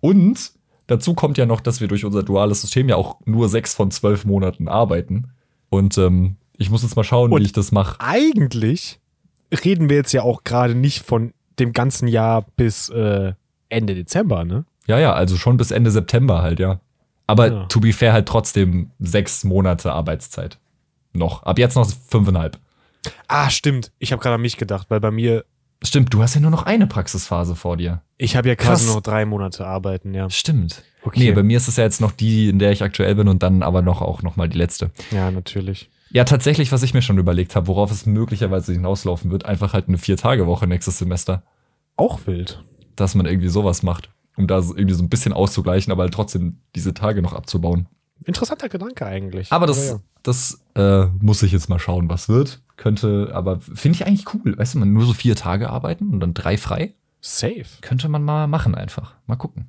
Und dazu kommt ja noch, dass wir durch unser duales System ja auch nur sechs von zwölf Monaten arbeiten. Und ähm, ich muss jetzt mal schauen, Und- wie ich das mache. Eigentlich reden wir jetzt ja auch gerade nicht von dem ganzen Jahr bis äh, Ende Dezember, ne? Ja, ja, also schon bis Ende September halt, ja. Aber Ja. to be fair halt trotzdem sechs Monate Arbeitszeit. Noch. Ab jetzt noch fünfeinhalb. Ah, stimmt. Ich habe gerade an mich gedacht, weil bei mir Stimmt, du hast ja nur noch eine Praxisphase vor dir. Ich habe ja quasi noch drei Monate arbeiten, ja. Stimmt. Okay. Nee, bei mir ist es ja jetzt noch die, in der ich aktuell bin und dann aber noch auch noch mal die letzte. Ja, natürlich. Ja, tatsächlich, was ich mir schon überlegt habe, worauf es möglicherweise hinauslaufen wird, einfach halt eine Vier-Tage-Woche nächstes Semester. Auch wild. Dass man irgendwie sowas macht, um da irgendwie so ein bisschen auszugleichen, aber halt trotzdem diese Tage noch abzubauen. Interessanter Gedanke eigentlich. Aber das, ja. das äh, muss ich jetzt mal schauen, was wird. Könnte, aber finde ich eigentlich cool. Weißt du, man nur so vier Tage arbeiten und dann drei frei. Safe. Könnte man mal machen einfach. Mal gucken.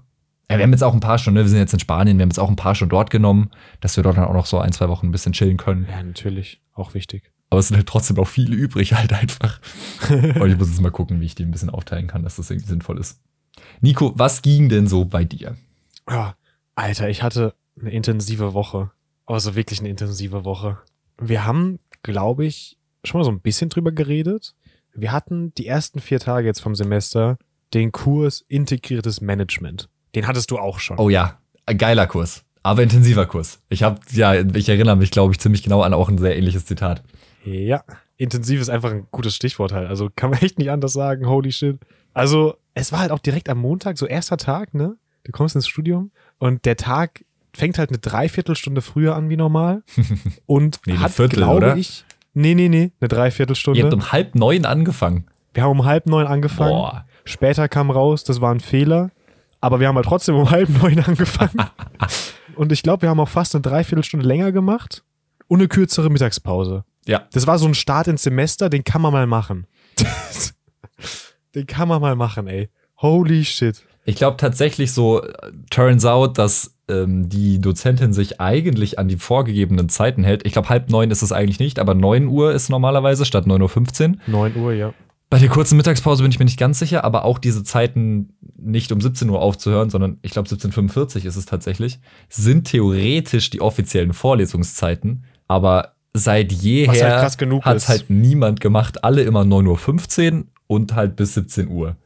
Ja, wir haben jetzt auch ein paar schon, ne? wir sind jetzt in Spanien, wir haben jetzt auch ein paar schon dort genommen, dass wir dort dann auch noch so ein, zwei Wochen ein bisschen chillen können. Ja, natürlich. Auch wichtig. Aber es sind halt trotzdem auch viele übrig halt einfach. Und ich muss jetzt mal gucken, wie ich die ein bisschen aufteilen kann, dass das irgendwie sinnvoll ist. Nico, was ging denn so bei dir? Ja, Alter, ich hatte eine intensive Woche. Also wirklich eine intensive Woche. Wir haben, glaube ich, schon mal so ein bisschen drüber geredet. Wir hatten die ersten vier Tage jetzt vom Semester den Kurs Integriertes Management. Den hattest du auch schon. Oh ja, geiler Kurs, aber intensiver Kurs. Ich habe, ja, ich erinnere mich, glaube ich, ziemlich genau an auch ein sehr ähnliches Zitat. Ja, intensiv ist einfach ein gutes Stichwort halt. Also kann man echt nicht anders sagen. Holy shit. Also es war halt auch direkt am Montag, so erster Tag, ne? Du kommst ins Studium und der Tag fängt halt eine Dreiviertelstunde früher an wie normal und Nee, eine hat, Viertel, glaube oder? ich, nee, nee, nee, eine Ihr Dreiviertelstunde. habt um halb neun angefangen. Wir haben um halb neun angefangen. Boah. Später kam raus, das war ein Fehler. Aber wir haben halt trotzdem um halb neun angefangen. und ich glaube, wir haben auch fast eine Dreiviertelstunde länger gemacht und eine kürzere Mittagspause. Ja. Das war so ein Start ins Semester, den kann man mal machen. den kann man mal machen, ey. Holy shit. Ich glaube tatsächlich so, turns out, dass ähm, die Dozentin sich eigentlich an die vorgegebenen Zeiten hält. Ich glaube, halb neun ist es eigentlich nicht, aber 9 Uhr ist normalerweise statt 9.15 Uhr. 9 Uhr, ja. Bei der kurzen Mittagspause bin ich mir nicht ganz sicher, aber auch diese Zeiten nicht um 17 Uhr aufzuhören, sondern ich glaube 17.45 Uhr ist es tatsächlich, sind theoretisch die offiziellen Vorlesungszeiten, aber seit jeher halt hat es halt niemand gemacht. Alle immer 9.15 Uhr und halt bis 17 Uhr.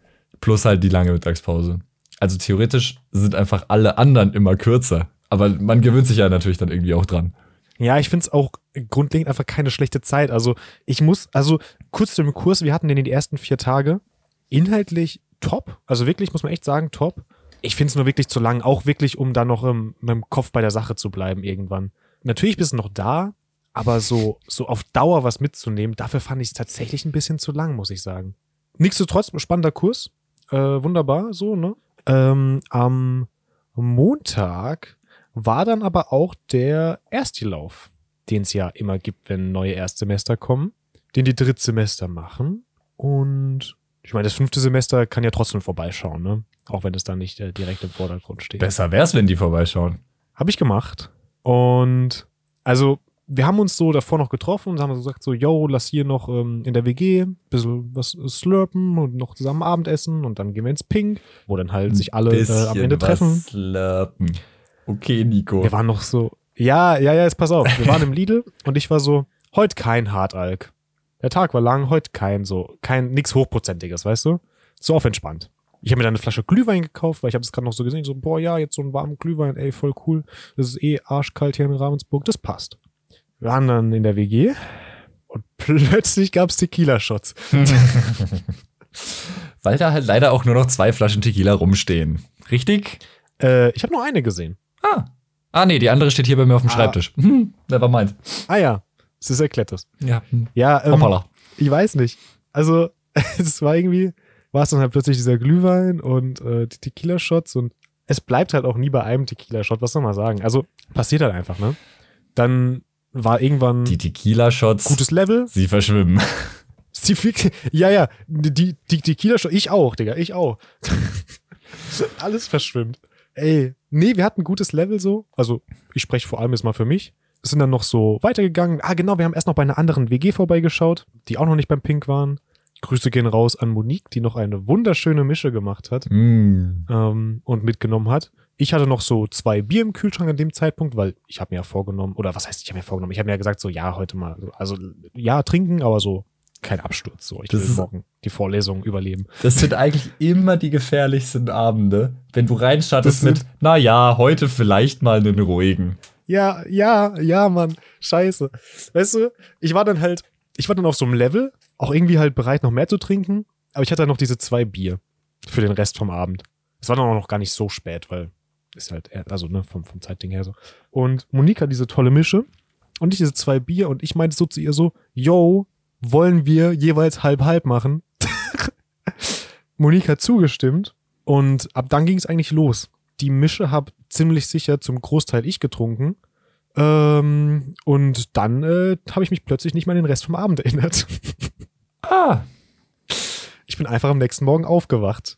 Plus halt die lange Mittagspause. Also theoretisch sind einfach alle anderen immer kürzer. Aber man gewöhnt sich ja natürlich dann irgendwie auch dran. Ja, ich finde es auch grundlegend einfach keine schlechte Zeit. Also ich muss, also kurz zu dem Kurs, wir hatten den in die ersten vier Tage. Inhaltlich top. Also wirklich, muss man echt sagen, top. Ich finde es nur wirklich zu lang, auch wirklich, um da noch ähm, mit dem Kopf bei der Sache zu bleiben irgendwann. Natürlich bist du noch da, aber so, so auf Dauer was mitzunehmen, dafür fand ich es tatsächlich ein bisschen zu lang, muss ich sagen. Nichtsdestotrotz, spannender Kurs. Äh, wunderbar, so, ne? Ähm, am Montag war dann aber auch der Erstlauf, den es ja immer gibt, wenn neue Erstsemester kommen, den die Drittsemester machen. Und ich meine, das fünfte Semester kann ja trotzdem vorbeischauen, ne? Auch wenn es dann nicht äh, direkt im Vordergrund steht. Besser wär's, wenn die vorbeischauen. Habe ich gemacht. Und also, wir haben uns so davor noch getroffen und haben so gesagt, so, yo, lass hier noch ähm, in der WG ein bisschen was slurpen und noch zusammen Abendessen und dann gehen wir ins Pink, wo dann halt sich alle äh, am Ende treffen. Slurpen. Okay, Nico. Wir waren noch so, ja, ja, ja, jetzt pass auf. Wir waren im Lidl und ich war so, heute kein Hartalk. Der Tag war lang, heute kein so, kein, nix Hochprozentiges, weißt du? So auf entspannt. Ich habe mir dann eine Flasche Glühwein gekauft, weil ich habe das gerade noch so gesehen, so, boah, ja, jetzt so einen warmen Glühwein, ey, voll cool. Das ist eh arschkalt hier in Ravensburg, das passt. Wir waren dann in der WG und plötzlich gab's Tequila-Shots. Weil da halt leider auch nur noch zwei Flaschen Tequila rumstehen. Richtig? Äh, ich habe nur eine gesehen. Ah. Ah, nee, die andere steht hier bei mir auf dem Ah. Schreibtisch. Hm, never mind. Ah ja, es ist erklärt das. Ja. hm. Ja, ähm, Hoppala. Ich weiß nicht. Also, es war irgendwie, war es dann halt plötzlich dieser Glühwein und äh, die Tequila-Shots und es bleibt halt auch nie bei einem Tequila-Shot, was soll man sagen? Also, passiert halt einfach, ne? Dann war irgendwann Die Tequila-Shots, gutes Level. sie verschwimmen. Sie fliegt- Ja, ja, die, die Tequila-Shot, ich auch, Digga, ich auch. Alles verschwimmt. Ey, nee, wir hatten gutes Level so. Also, ich spreche vor allem jetzt mal für mich. Sind dann noch so weitergegangen. Ah, genau, wir haben erst noch bei einer anderen WG vorbeigeschaut, die auch noch nicht beim Pink waren. Grüße gehen raus an Monique, die noch eine wunderschöne Mische gemacht hat Mm. ähm, und mitgenommen hat. Ich hatte noch so zwei Bier im Kühlschrank an dem Zeitpunkt, weil ich habe mir ja vorgenommen, oder was heißt, ich habe mir vorgenommen, ich habe mir ja gesagt, so ja, heute mal, also ja, trinken, aber so kein Absturz. So, ich Das will morgen die Vorlesung überleben. Das sind eigentlich immer die gefährlichsten Abende, wenn du reinstartest Das mit, na ja, heute vielleicht mal einen ruhigen. Ja, ja, ja, Mann. Scheiße. Weißt du, ich war dann halt, ich war dann auf so einem Level, auch irgendwie halt bereit, noch mehr zu trinken. Aber ich hatte noch diese zwei Bier für den Rest vom Abend. Es war dann auch noch gar nicht so spät, weil ist halt, also ne, vom, vom Zeitding her so. Und Monika diese tolle Mische und ich diese zwei Bier und ich meinte so zu ihr so, yo, wollen wir jeweils halb-halb machen? Monika zugestimmt und ab dann ging es eigentlich los. Die Mische habe ziemlich sicher zum Großteil ich getrunken. Ähm, und dann äh, habe ich mich plötzlich nicht mehr an den Rest vom Abend erinnert. Ah, Ich bin einfach am nächsten Morgen aufgewacht.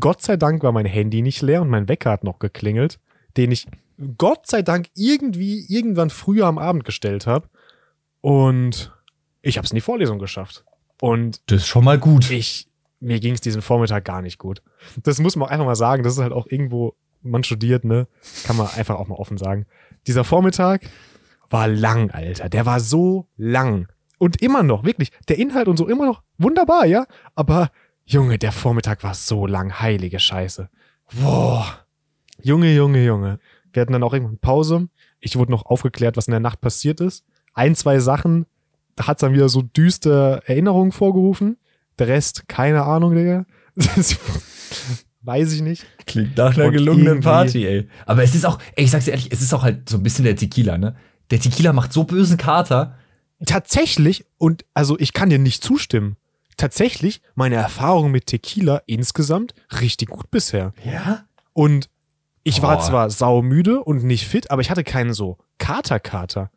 Gott sei Dank war mein Handy nicht leer und mein Wecker hat noch geklingelt, den ich Gott sei Dank irgendwie irgendwann früher am Abend gestellt habe. Und ich habe es in die Vorlesung geschafft. Und das ist schon mal gut. ich, mir ging es diesen Vormittag gar nicht gut. Das muss man auch einfach mal sagen. Das ist halt auch irgendwo, man studiert, ne? Kann man einfach auch mal offen sagen. Dieser Vormittag war lang, Alter. Der war so lang. Und immer noch, wirklich. Der Inhalt und so immer noch wunderbar, ja? Aber, Junge, der Vormittag war so lang. Heilige Scheiße. Boah. Junge, Junge, Junge. Wir hatten dann auch irgendwann Pause. Ich wurde noch aufgeklärt, was in der Nacht passiert ist. Ein, zwei Sachen, da hat's dann wieder so düste Erinnerungen vorgerufen. Der Rest, keine Ahnung, Digga. Weiß ich nicht. Klingt nach einer Und gelungenen Party, ey. Aber es ist auch, ey, ich sag's dir ehrlich, es ist auch halt so ein bisschen der Tequila, ne? Der Tequila macht so bösen Kater. Tatsächlich, und also ich kann dir nicht zustimmen. Tatsächlich, meine Erfahrung mit Tequila insgesamt richtig gut bisher. Ja? Und ich war Boah. zwar saumüde und nicht fit, aber ich hatte keinen so Kater-Kater.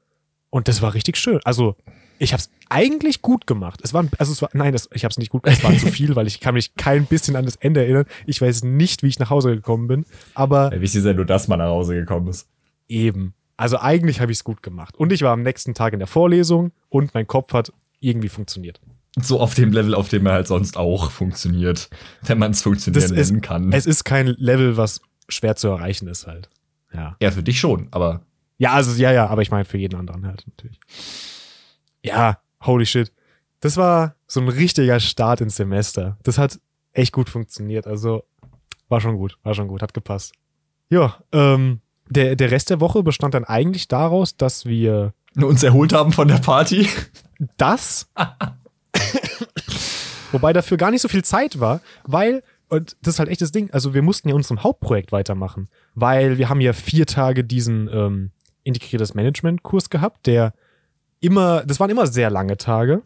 Und das war richtig schön. Also, ich habe es eigentlich gut gemacht. Es war, also es war, nein, das, ich habe es nicht gut gemacht. Es war zu viel, weil ich kann mich kein bisschen an das Ende erinnern. Ich weiß nicht, wie ich nach Hause gekommen bin. Aber Ja, wichtig ist ja nur, dass man nach Hause gekommen ist. Eben. Also eigentlich habe ich es gut gemacht. Und ich war am nächsten Tag in der Vorlesung und mein Kopf hat irgendwie funktioniert. So auf dem Level, auf dem er halt sonst auch funktioniert. Wenn man es funktionieren Das ist- kann. Es ist kein Level, was schwer zu erreichen ist halt. Ja. ja, für dich schon, aber Ja, also ja, ja, aber ich meine für jeden anderen halt natürlich. Ja, holy shit. Das war so ein richtiger Start ins Semester. Das hat echt gut funktioniert. Also war schon gut, war schon gut, hat gepasst. Ja, ähm, der, der Rest der Woche bestand dann eigentlich daraus, dass wir uns erholt haben von der Party. das, wobei dafür gar nicht so viel Zeit war, weil, und das ist halt echt das Ding, also wir mussten ja unserem Hauptprojekt weitermachen, weil wir haben ja vier Tage diesen ähm, integriertes Management-Kurs gehabt, der immer, das waren immer sehr lange Tage.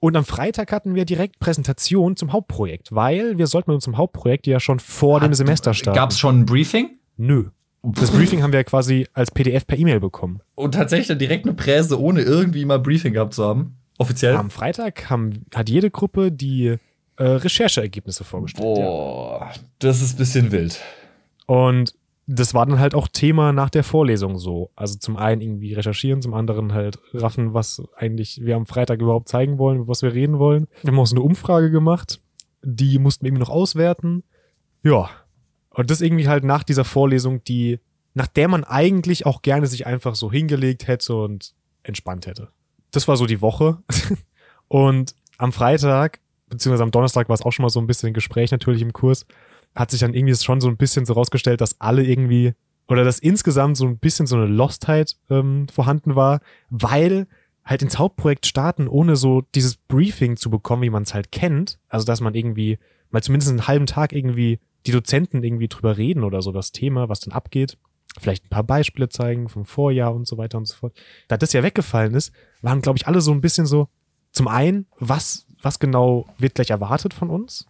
Und am Freitag hatten wir direkt Präsentation zum Hauptprojekt, weil wir sollten mit unserem Hauptprojekt ja schon vor dem Semester starten. Gab es schon ein Briefing? Nö. Das Briefing haben wir ja quasi als PDF per E-Mail bekommen. Und tatsächlich direkt eine Präse, ohne irgendwie mal Briefing gehabt zu haben. Offiziell. Am Freitag haben, hat jede Gruppe die äh, Rechercheergebnisse vorgestellt. Ja. Boah, das ist ein bisschen wild. Und das war dann halt auch Thema nach der Vorlesung so. Also zum einen irgendwie recherchieren, zum anderen halt raffen, was eigentlich wir am Freitag überhaupt zeigen wollen, was wir reden wollen. Wir haben auch so eine Umfrage gemacht. Die mussten wir irgendwie noch auswerten. Ja. Und das irgendwie halt nach dieser Vorlesung, die, nach der man eigentlich auch gerne sich einfach so hingelegt hätte und entspannt hätte. Das war so die Woche. und am Freitag, beziehungsweise am Donnerstag war es auch schon mal so ein bisschen ein Gespräch natürlich im Kurs, hat sich dann irgendwie schon so ein bisschen so rausgestellt, dass alle irgendwie oder dass insgesamt so ein bisschen so eine Lostheit ähm, vorhanden war, weil halt ins Hauptprojekt starten, ohne so dieses Briefing zu bekommen, wie man es halt kennt. Also, dass man irgendwie mal zumindest einen halben Tag irgendwie die Dozenten irgendwie drüber reden oder so das Thema, was dann abgeht. Vielleicht ein paar Beispiele zeigen vom Vorjahr und so weiter und so fort. Da das ja weggefallen ist, waren, glaube ich, alle so ein bisschen so, zum einen, was, was genau wird gleich erwartet von uns?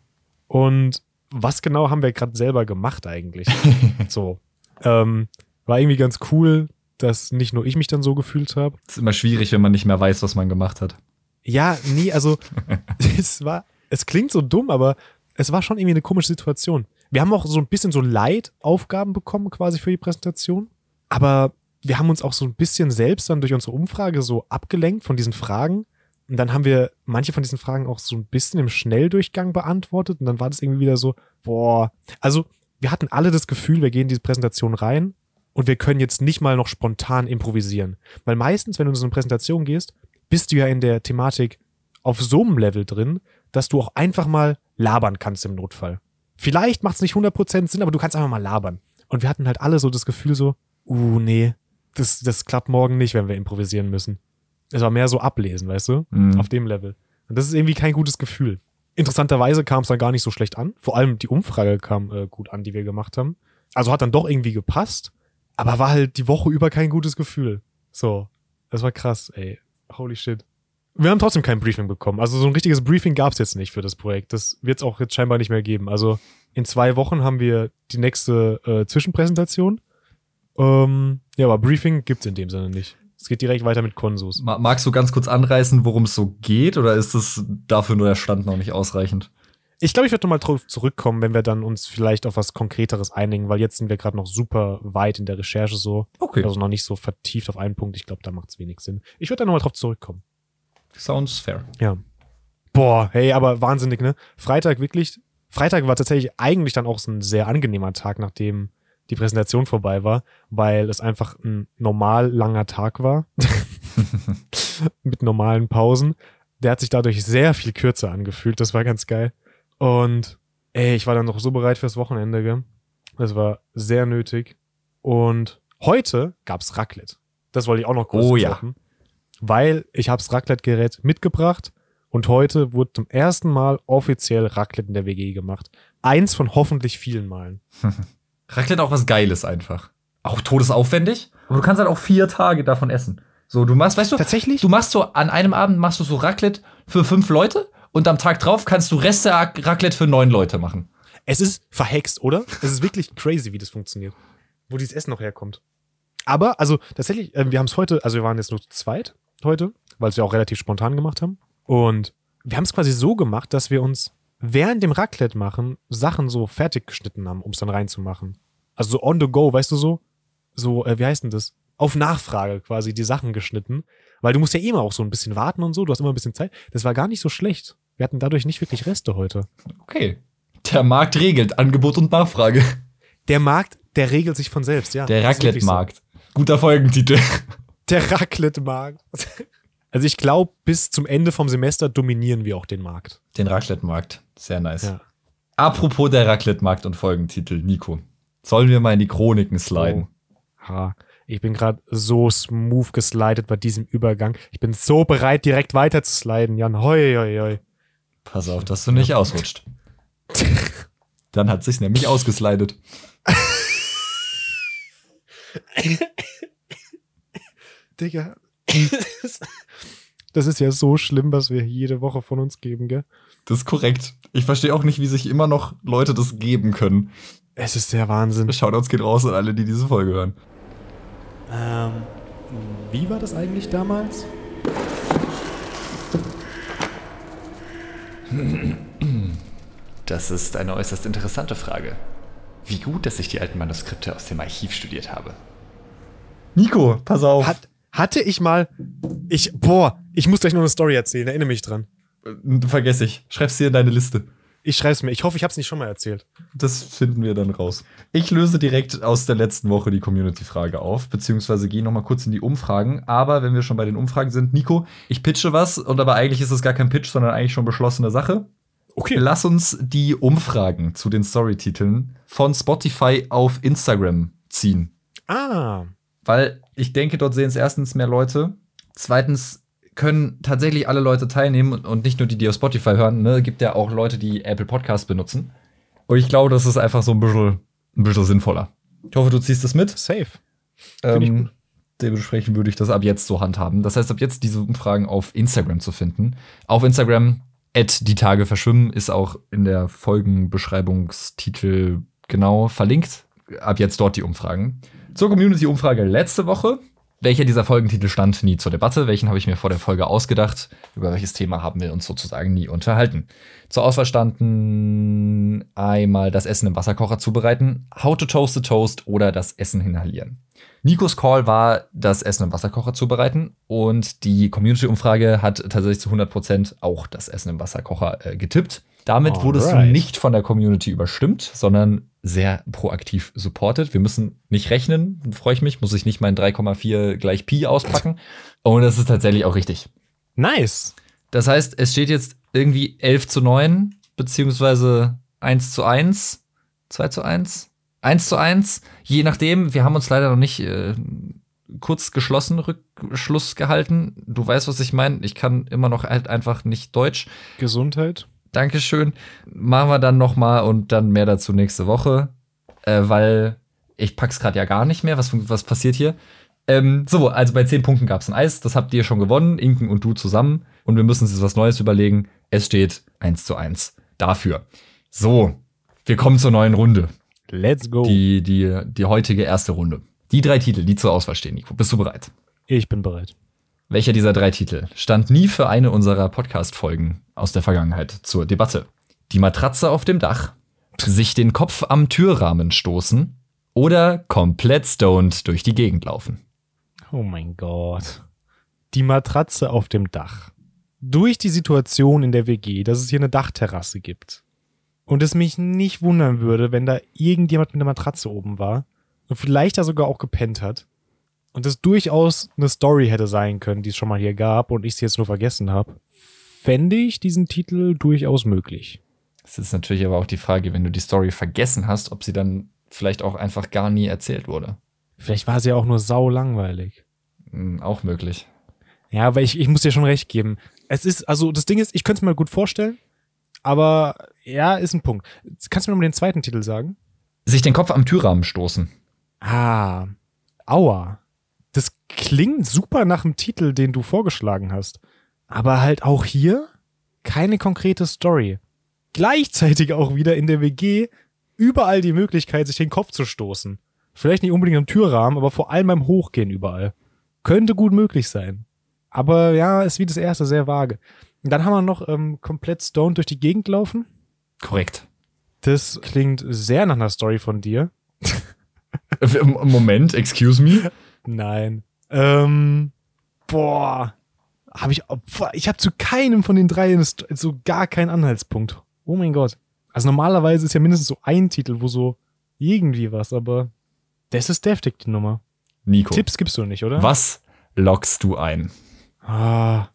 Und was genau haben wir gerade selber gemacht eigentlich? so. Ähm, war irgendwie ganz cool, dass nicht nur ich mich dann so gefühlt habe. ist immer schwierig, wenn man nicht mehr weiß, was man gemacht hat. Ja, nee, also es war, es klingt so dumm, aber es war schon irgendwie eine komische Situation. Wir haben auch so ein bisschen so Leitaufgaben bekommen quasi für die Präsentation, aber wir haben uns auch so ein bisschen selbst dann durch unsere Umfrage so abgelenkt von diesen Fragen. Und dann haben wir manche von diesen Fragen auch so ein bisschen im Schnelldurchgang beantwortet und dann war das irgendwie wieder so, boah. Also wir hatten alle das Gefühl, wir gehen in diese Präsentation rein und wir können jetzt nicht mal noch spontan improvisieren. Weil meistens, wenn du in so eine Präsentation gehst, bist du ja in der Thematik auf so einem Level drin, dass du auch einfach mal labern kannst im Notfall. Vielleicht macht es nicht 100% Sinn, aber du kannst einfach mal labern. Und wir hatten halt alle so das Gefühl so, uh, nee, das, das klappt morgen nicht, wenn wir improvisieren müssen. Es war mehr so ablesen, weißt du? Mhm. Auf dem Level. Und das ist irgendwie kein gutes Gefühl. Interessanterweise kam es dann gar nicht so schlecht an. Vor allem die Umfrage kam äh, gut an, die wir gemacht haben. Also hat dann doch irgendwie gepasst, aber war halt die Woche über kein gutes Gefühl. So, das war krass, ey. Holy shit. Wir haben trotzdem kein Briefing bekommen. Also so ein richtiges Briefing gab es jetzt nicht für das Projekt. Das wird es auch jetzt scheinbar nicht mehr geben. Also in zwei Wochen haben wir die nächste äh, Zwischenpräsentation. Ähm, ja, aber Briefing gibt's in dem Sinne nicht. Es geht direkt weiter mit Konsus. Ma- Magst du ganz kurz anreißen, worum es so geht, oder ist es dafür nur der Stand noch nicht ausreichend? Ich glaube, ich werde nochmal drauf zurückkommen, wenn wir dann uns vielleicht auf was Konkreteres einigen, weil jetzt sind wir gerade noch super weit in der Recherche so. Okay. Also noch nicht so vertieft auf einen Punkt. Ich glaube, da macht es wenig Sinn. Ich würde da nochmal drauf zurückkommen. Sounds fair. Ja. Boah, hey, aber wahnsinnig, ne? Freitag wirklich. Freitag war tatsächlich eigentlich dann auch so ein sehr angenehmer Tag, nachdem die Präsentation vorbei war, weil es einfach ein normal langer Tag war. Mit normalen Pausen. Der hat sich dadurch sehr viel kürzer angefühlt. Das war ganz geil. Und ey, ich war dann noch so bereit fürs Wochenende, gell? Das war sehr nötig. Und heute gab's Raclette. Das wollte ich auch noch kurz Oh ja. Weil ich hab's Raclette-Gerät mitgebracht und heute wurde zum ersten Mal offiziell Raclette in der WG gemacht. Eins von hoffentlich vielen Malen. Raclette auch was Geiles einfach. Auch todesaufwendig, aber du kannst halt auch vier Tage davon essen. So, du machst, weißt du, Tatsächlich? du machst so an einem Abend machst du so Raclette für fünf Leute und am Tag drauf kannst du Reste Raclette für neun Leute machen. Es ist verhext, oder? Es ist wirklich crazy, wie das funktioniert. Wo dieses Essen noch herkommt. Aber, also tatsächlich, äh, wir haben es heute, also wir waren jetzt nur zu zweit heute, weil es wir auch relativ spontan gemacht haben. Und wir haben es quasi so gemacht, dass wir uns während dem Raclette machen Sachen so fertig geschnitten haben, um es dann reinzumachen. Also so on the go, weißt du so? So, äh, wie heißt denn das? Auf Nachfrage quasi die Sachen geschnitten. Weil du musst ja immer auch so ein bisschen warten und so, du hast immer ein bisschen Zeit. Das war gar nicht so schlecht. Wir hatten dadurch nicht wirklich Reste heute. Okay. Der Markt regelt Angebot und Nachfrage. Der Markt, der regelt sich von selbst, ja. Der wirklich so. Raclette-Markt. Guter Folgentitel. Der Raclette-Markt. Also ich glaube, bis zum Ende vom Semester dominieren wir auch den Markt. Den Raclette-Markt. Sehr nice. Ja. Apropos der Raclette-Markt und Folgentitel, Nico. Sollen wir mal in die Chroniken sliden? Ha. Ich bin gerade so smooth geslidet bei diesem Übergang. Ich bin so bereit, direkt weiter zu sliden, Jan. Hoi, hoi, hoi. Pass auf, dass du nicht ausrutscht. Dann hat sich's nämlich ausgeslidet. Digga. Das ist ja so schlimm, was wir jede Woche von uns geben, gell? Das ist korrekt. Ich verstehe auch nicht, wie sich immer noch Leute das geben können. Es ist der Wahnsinn. Shoutouts geht raus an alle, die diese Folge hören. Ähm, wie war das eigentlich damals? Das ist eine äußerst interessante Frage. Wie gut, dass ich die alten Manuskripte aus dem Archiv studiert habe. Nico, pass auf. Hat, hatte ich mal. Ich, boah, ich muss gleich noch eine Story erzählen, erinnere mich dran. Äh, Vergess ich. Schreib's dir in deine Liste. Ich schreib's mir. Ich hoffe, ich hab's nicht schon mal erzählt. Das finden wir dann raus. Ich löse direkt aus der letzten Woche die Community-Frage auf, beziehungsweise gehe nochmal kurz in die Umfragen. Aber wenn wir schon bei den Umfragen sind, Nico, ich pitche was und aber eigentlich ist es gar kein Pitch, sondern eigentlich schon beschlossene Sache. Okay. Lass uns die Umfragen zu den Storytiteln von Spotify auf Instagram ziehen. Ah. Weil ich denke, dort sehen es erstens mehr Leute. Zweitens können tatsächlich alle Leute teilnehmen und- nicht nur die, die auf Spotify hören. Ne? Gibt ja auch Leute, die Apple Podcast benutzen. Und ich glaube, das ist einfach so ein bisschen, ein bisschen sinnvoller. Ich hoffe, du ziehst das mit. Safe. Ähm, dementsprechend würde ich das ab jetzt so handhaben. Das heißt, ab jetzt diese Umfragen auf Instagram zu finden. Auf Instagram, die Tage verschwimmen, ist auch in der Folgenbeschreibungstitel genau verlinkt. Ab jetzt dort die Umfragen. Zur Community-Umfrage letzte Woche. Welcher dieser Folgentitel stand nie zur Debatte? Welchen habe ich mir vor der Folge ausgedacht? Über welches Thema haben wir uns sozusagen nie unterhalten? Zur Auswahl standen einmal das Essen im Wasserkocher zubereiten, How to Toast a Toast oder das Essen inhalieren. Nikos Call war, das Essen im Wasserkocher zubereiten und die Community-Umfrage hat tatsächlich zu 100% auch das Essen im Wasserkocher äh, getippt. Damit wurdest du Alright. nicht von der Community überstimmt, sondern sehr proaktiv supported. Wir müssen nicht rechnen, freue ich mich, muss ich nicht mein 3,4 gleich Pi auspacken. Und das ist tatsächlich auch richtig. Nice. Das heißt, es steht jetzt irgendwie 11 zu 9, beziehungsweise 1 zu 1, 2 zu 1, 1 zu 1, je nachdem. Wir haben uns leider noch nicht äh, kurz geschlossen Rückschluss gehalten. Du weißt, was ich meine. Ich kann immer noch halt einfach nicht Deutsch. Gesundheit. Dankeschön. Machen wir dann noch mal und dann mehr dazu nächste Woche, äh, weil ich pack's gerade ja gar nicht mehr. Was, was passiert hier? Ähm, so, also bei 10 Punkten gab's ein Eis. Das habt ihr schon gewonnen, Inken und du zusammen. Und wir müssen uns jetzt was Neues überlegen. Es steht 1 zu 1 dafür. So, wir kommen zur neuen Runde. Let's go. Die, die, die heutige erste Runde. Die drei Titel, die zur Auswahl stehen, Nico. Bist du bereit? ich bin bereit. Welcher dieser drei Titel stand nie für eine unserer Podcast-Folgen aus der Vergangenheit zur Debatte? Die Matratze auf dem Dach, sich den Kopf am Türrahmen stoßen oder komplett stoned durch die Gegend laufen? Oh mein Gott. Die Matratze auf dem Dach. Durch die Situation in der WG, dass es hier eine Dachterrasse gibt. Und es mich nicht wundern würde, wenn da irgendjemand mit einer Matratze oben war und vielleicht da sogar auch gepennt hat. Und es durchaus eine Story hätte sein können, die es schon mal hier gab und ich sie jetzt nur vergessen habe. Fände ich diesen Titel durchaus möglich. Das ist natürlich aber auch die Frage, wenn du die Story vergessen hast, ob sie dann vielleicht auch einfach gar nie erzählt wurde. Vielleicht war sie ja auch nur sau langweilig. Hm, auch möglich. Ja, aber ich, ich muss dir schon recht geben. Es ist, also das Ding ist, ich könnte es mir gut vorstellen, aber ja, ist ein Punkt. Kannst du mir mal den zweiten Titel sagen? Sich den Kopf am Türrahmen stoßen. Ah, aua. Das klingt super nach dem Titel, den du vorgeschlagen hast. Aber halt auch hier keine konkrete Story. Gleichzeitig auch wieder in der WG überall die Möglichkeit, sich den Kopf zu stoßen. Vielleicht nicht unbedingt am Türrahmen, aber vor allem beim Hochgehen überall. Könnte gut möglich sein. Aber ja, ist wie das erste sehr vage. Und dann haben wir noch ähm, komplett stoned durch die Gegend laufen. Korrekt. Das klingt sehr nach einer Story von dir. Moment, excuse me. Nein. Ähm, boah. Habe ich, ich habe zu keinem von den drei so gar keinen Anhaltspunkt. Oh mein Gott. Also normalerweise ist ja mindestens so ein Titel, wo so irgendwie was, aber das ist deftig, die Nummer. Nico. Tipps gibst du nicht, oder? Was lockst du ein? Ah,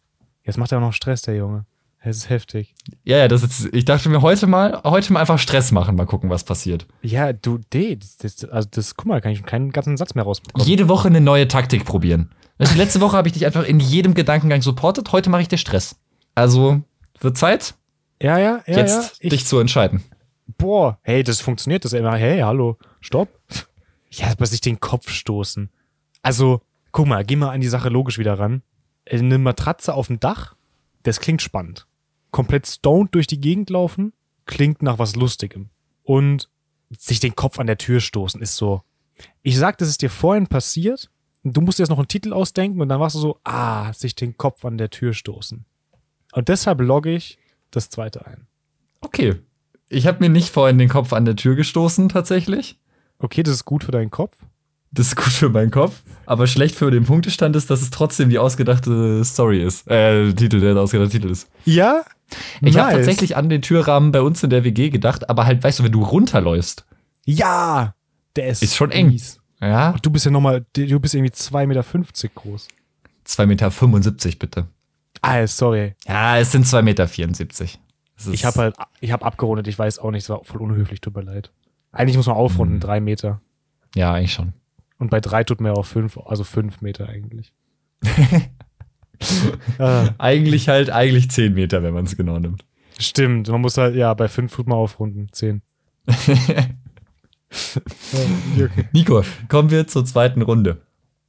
jetzt macht er auch noch Stress, der Junge. Es ist heftig. Ja, ja, das ist, ich dachte mir heute mal, heute mal einfach Stress machen, mal gucken, was passiert. Ja, du, nee, das, das, also das, guck mal, kann ich schon keinen ganzen Satz mehr rausbekommen. Jede Woche eine neue Taktik probieren. Also letzte Woche habe ich dich einfach in jedem Gedankengang supportet, heute mache ich dir Stress. Also, wird Zeit, ja, ja, ja, jetzt ja. Ich, dich zu entscheiden. boah, hey, das funktioniert, das ist immer, hey, hallo, stopp. Ja, aber sich den Kopf stoßen. Also, guck mal, geh mal an die Sache logisch wieder ran. Eine Matratze auf dem Dach, das klingt spannend. Komplett stoned durch die Gegend laufen, klingt nach was Lustigem. Und sich den Kopf an der Tür stoßen ist so. Ich sag, das ist dir vorhin passiert. Du musst dir jetzt noch einen Titel ausdenken und dann warst du so, ah, sich den Kopf an der Tür stoßen. Und deshalb logge ich das zweite ein. Okay. Ich habe mir nicht vorhin den Kopf an der Tür gestoßen, tatsächlich. Okay, das ist gut für deinen Kopf. Das ist gut für meinen Kopf. Aber schlecht für den Punktestand ist, dass es trotzdem die ausgedachte Story ist. Äh, Titel, der ausgedachte Titel ist. Ja? Ich habe Nice. tatsächlich an den Türrahmen bei uns in der WG gedacht, aber halt, weißt du, wenn du runterläufst. Ja! Der ist, Ist schon eng. mies. Ja. Du bist ja nochmal, du bist irgendwie 2,50 Meter groß. 2,75 Meter, bitte. Ah, sorry. Ja, es sind 2,74 Meter. Ich habe halt, ich habe abgerundet, ich weiß auch nicht, es war voll unhöflich, tut mir leid. Eigentlich muss man aufrunden, Mhm. drei Meter. Ja, eigentlich schon. Und bei drei tut man ja auch fünf, also fünf Meter eigentlich. ah, Eigentlich halt, eigentlich 10 Meter, wenn man es genau nimmt. stimmt, man muss halt, ja, bei fünf tut man aufrunden, zehn. Ja, okay. Nico, kommen wir zur zweiten Runde.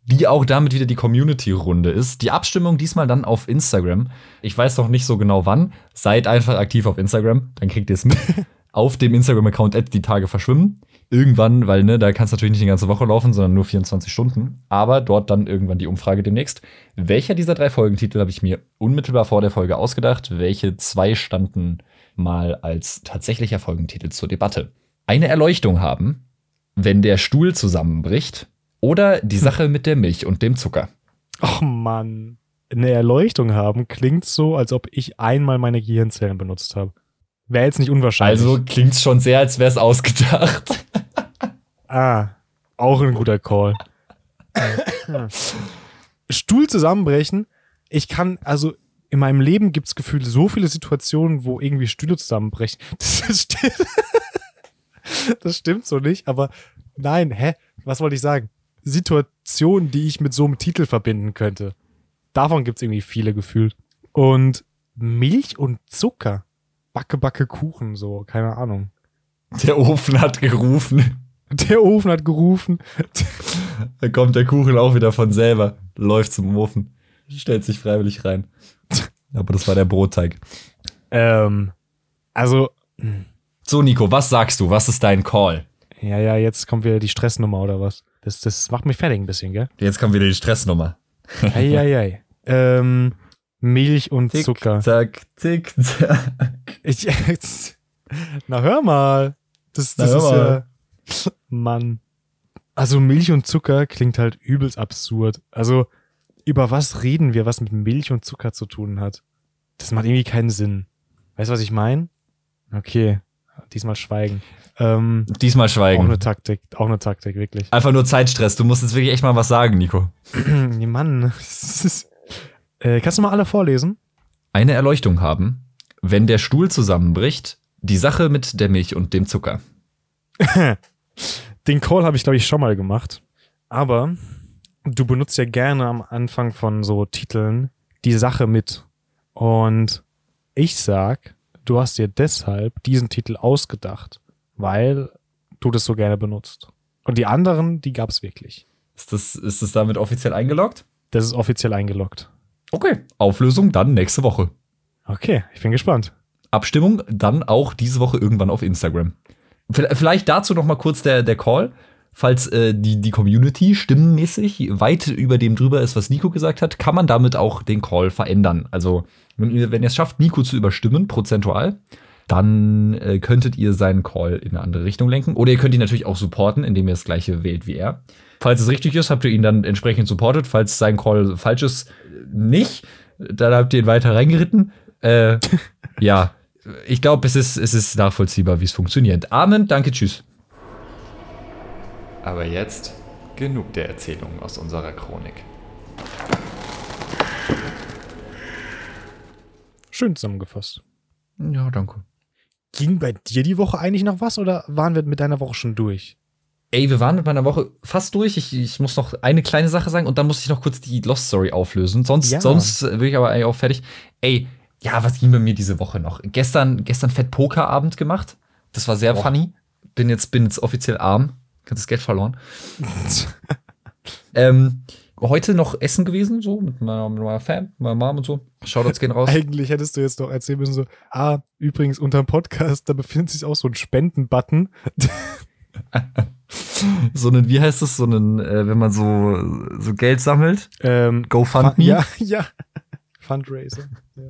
Die auch damit wieder die Community-Runde ist. Die Abstimmung diesmal dann auf Instagram. Ich weiß noch nicht so genau wann. Seid einfach aktiv auf Instagram, dann kriegt ihr es mit. auf dem Instagram-Account die Tage verschwimmen. Irgendwann, weil ne, da kann es natürlich nicht die ganze Woche laufen, sondern nur 24 Stunden. Aber dort dann irgendwann die Umfrage demnächst. Welcher dieser drei Folgentitel habe ich mir unmittelbar vor der Folge ausgedacht? Welche zwei standen mal als tatsächlicher Folgentitel zur Debatte? Eine Erleuchtung haben, wenn der Stuhl zusammenbricht oder die Sache mit der Milch und dem Zucker. Och Mann. Eine Erleuchtung haben klingt so, als ob ich einmal meine Gehirnzellen benutzt habe. Wäre jetzt nicht unwahrscheinlich. Also klingt's schon sehr, als wäre es ausgedacht. Ah, auch ein guter Call. Stuhl zusammenbrechen. Ich kann, also in meinem Leben gibt es gefühlt so viele Situationen, wo irgendwie Stühle zusammenbrechen. Das stimmt, das stimmt so nicht, aber nein, hä? Was wollte ich sagen? Situationen, die ich mit so einem Titel verbinden könnte. Davon gibt es irgendwie viele gefühlt. Und Milch und Zucker. Backe, Backe Kuchen, so, keine Ahnung. Der Ofen hat gerufen. Der Ofen hat gerufen. Da kommt der Kuchen auch wieder von selber. Läuft zum Ofen. Stellt sich freiwillig rein. Aber das war der Brotteig. Ähm, also, So, Nico, was sagst du? Was ist dein Call? ja, ja, jetzt kommt wieder die Stressnummer oder was? Das, das macht mich fertig ein bisschen, gell? Jetzt kommt wieder die Stressnummer. Eieiei. ähm, Milch und Zucker. zack, tick, zack. Ich, na, hör mal. Das, das ist ja. Mann. Also Milch und Zucker klingt halt übelst absurd. Also, über was reden wir, was mit Milch und Zucker zu tun hat? Das macht irgendwie keinen Sinn. Weißt du, was ich meine? Okay. Diesmal schweigen. Ähm, Diesmal auch schweigen. eine Taktik, auch eine Taktik, wirklich. Einfach nur Zeitstress. Du musst jetzt wirklich echt mal was sagen, Nico. nee, Mann. das ist- äh, kannst du mal alle vorlesen? Eine Erleuchtung haben, wenn der Stuhl zusammenbricht, die Sache mit der Milch und dem Zucker. Den Call habe ich, glaube ich, schon mal gemacht. Aber du benutzt ja gerne am Anfang von so Titeln die Sache mit. Und ich sag, du hast dir deshalb diesen Titel ausgedacht, weil du das so gerne benutzt. Und die anderen, die gab es wirklich. Ist das, ist das damit offiziell eingeloggt? Das ist offiziell eingeloggt. Okay. Auflösung dann nächste Woche. Okay, ich bin gespannt. Abstimmung dann auch diese Woche irgendwann auf Instagram. Vielleicht dazu noch mal kurz der, der Call. Falls äh, die, die Community stimmenmäßig weit über dem drüber ist, was Nico gesagt hat, kann man damit auch den Call verändern. Also, wenn ihr, wenn ihr es schafft, Nico zu überstimmen, prozentual, dann äh, könntet ihr seinen Call in eine andere Richtung lenken. Oder ihr könnt ihn natürlich auch supporten, indem ihr das gleiche wählt wie er. Falls es richtig ist, habt ihr ihn dann entsprechend supportet. Falls sein Call falsch ist, nicht. Dann habt ihr ihn weiter reingeritten. Äh, ja, ich glaube, es ist, es ist nachvollziehbar, wie es funktioniert. Amen, danke, tschüss. Aber jetzt genug der Erzählungen aus unserer Chronik. Schön zusammengefasst. Ja, danke. Ging bei dir die Woche eigentlich noch was oder waren wir mit deiner Woche schon durch? Ey, wir waren mit meiner Woche fast durch. Ich, ich muss noch eine kleine Sache sagen und dann muss ich noch kurz die Lost Story auflösen. Sonst, Ja. sonst bin ich aber eigentlich auch fertig. Ey, ja, was ging bei mir diese Woche noch? Gestern, gestern Fett Pokerabend gemacht. Das war sehr Boah. funny. Bin jetzt, bin jetzt offiziell arm. Ganzes Geld verloren. ähm, heute noch essen gewesen, so mit meiner, mit meiner Fam, meiner Mom und so. Shoutouts gehen raus. Eigentlich hättest du jetzt noch erzählen müssen, so, ah, übrigens unter dem Podcast, da befindet sich auch so ein Spenden-Button. so einen, wie heißt das, so einen, äh, wenn man so, so Geld sammelt? Ähm, GoFundMe? Ja, ja. Fundraiser. Ja.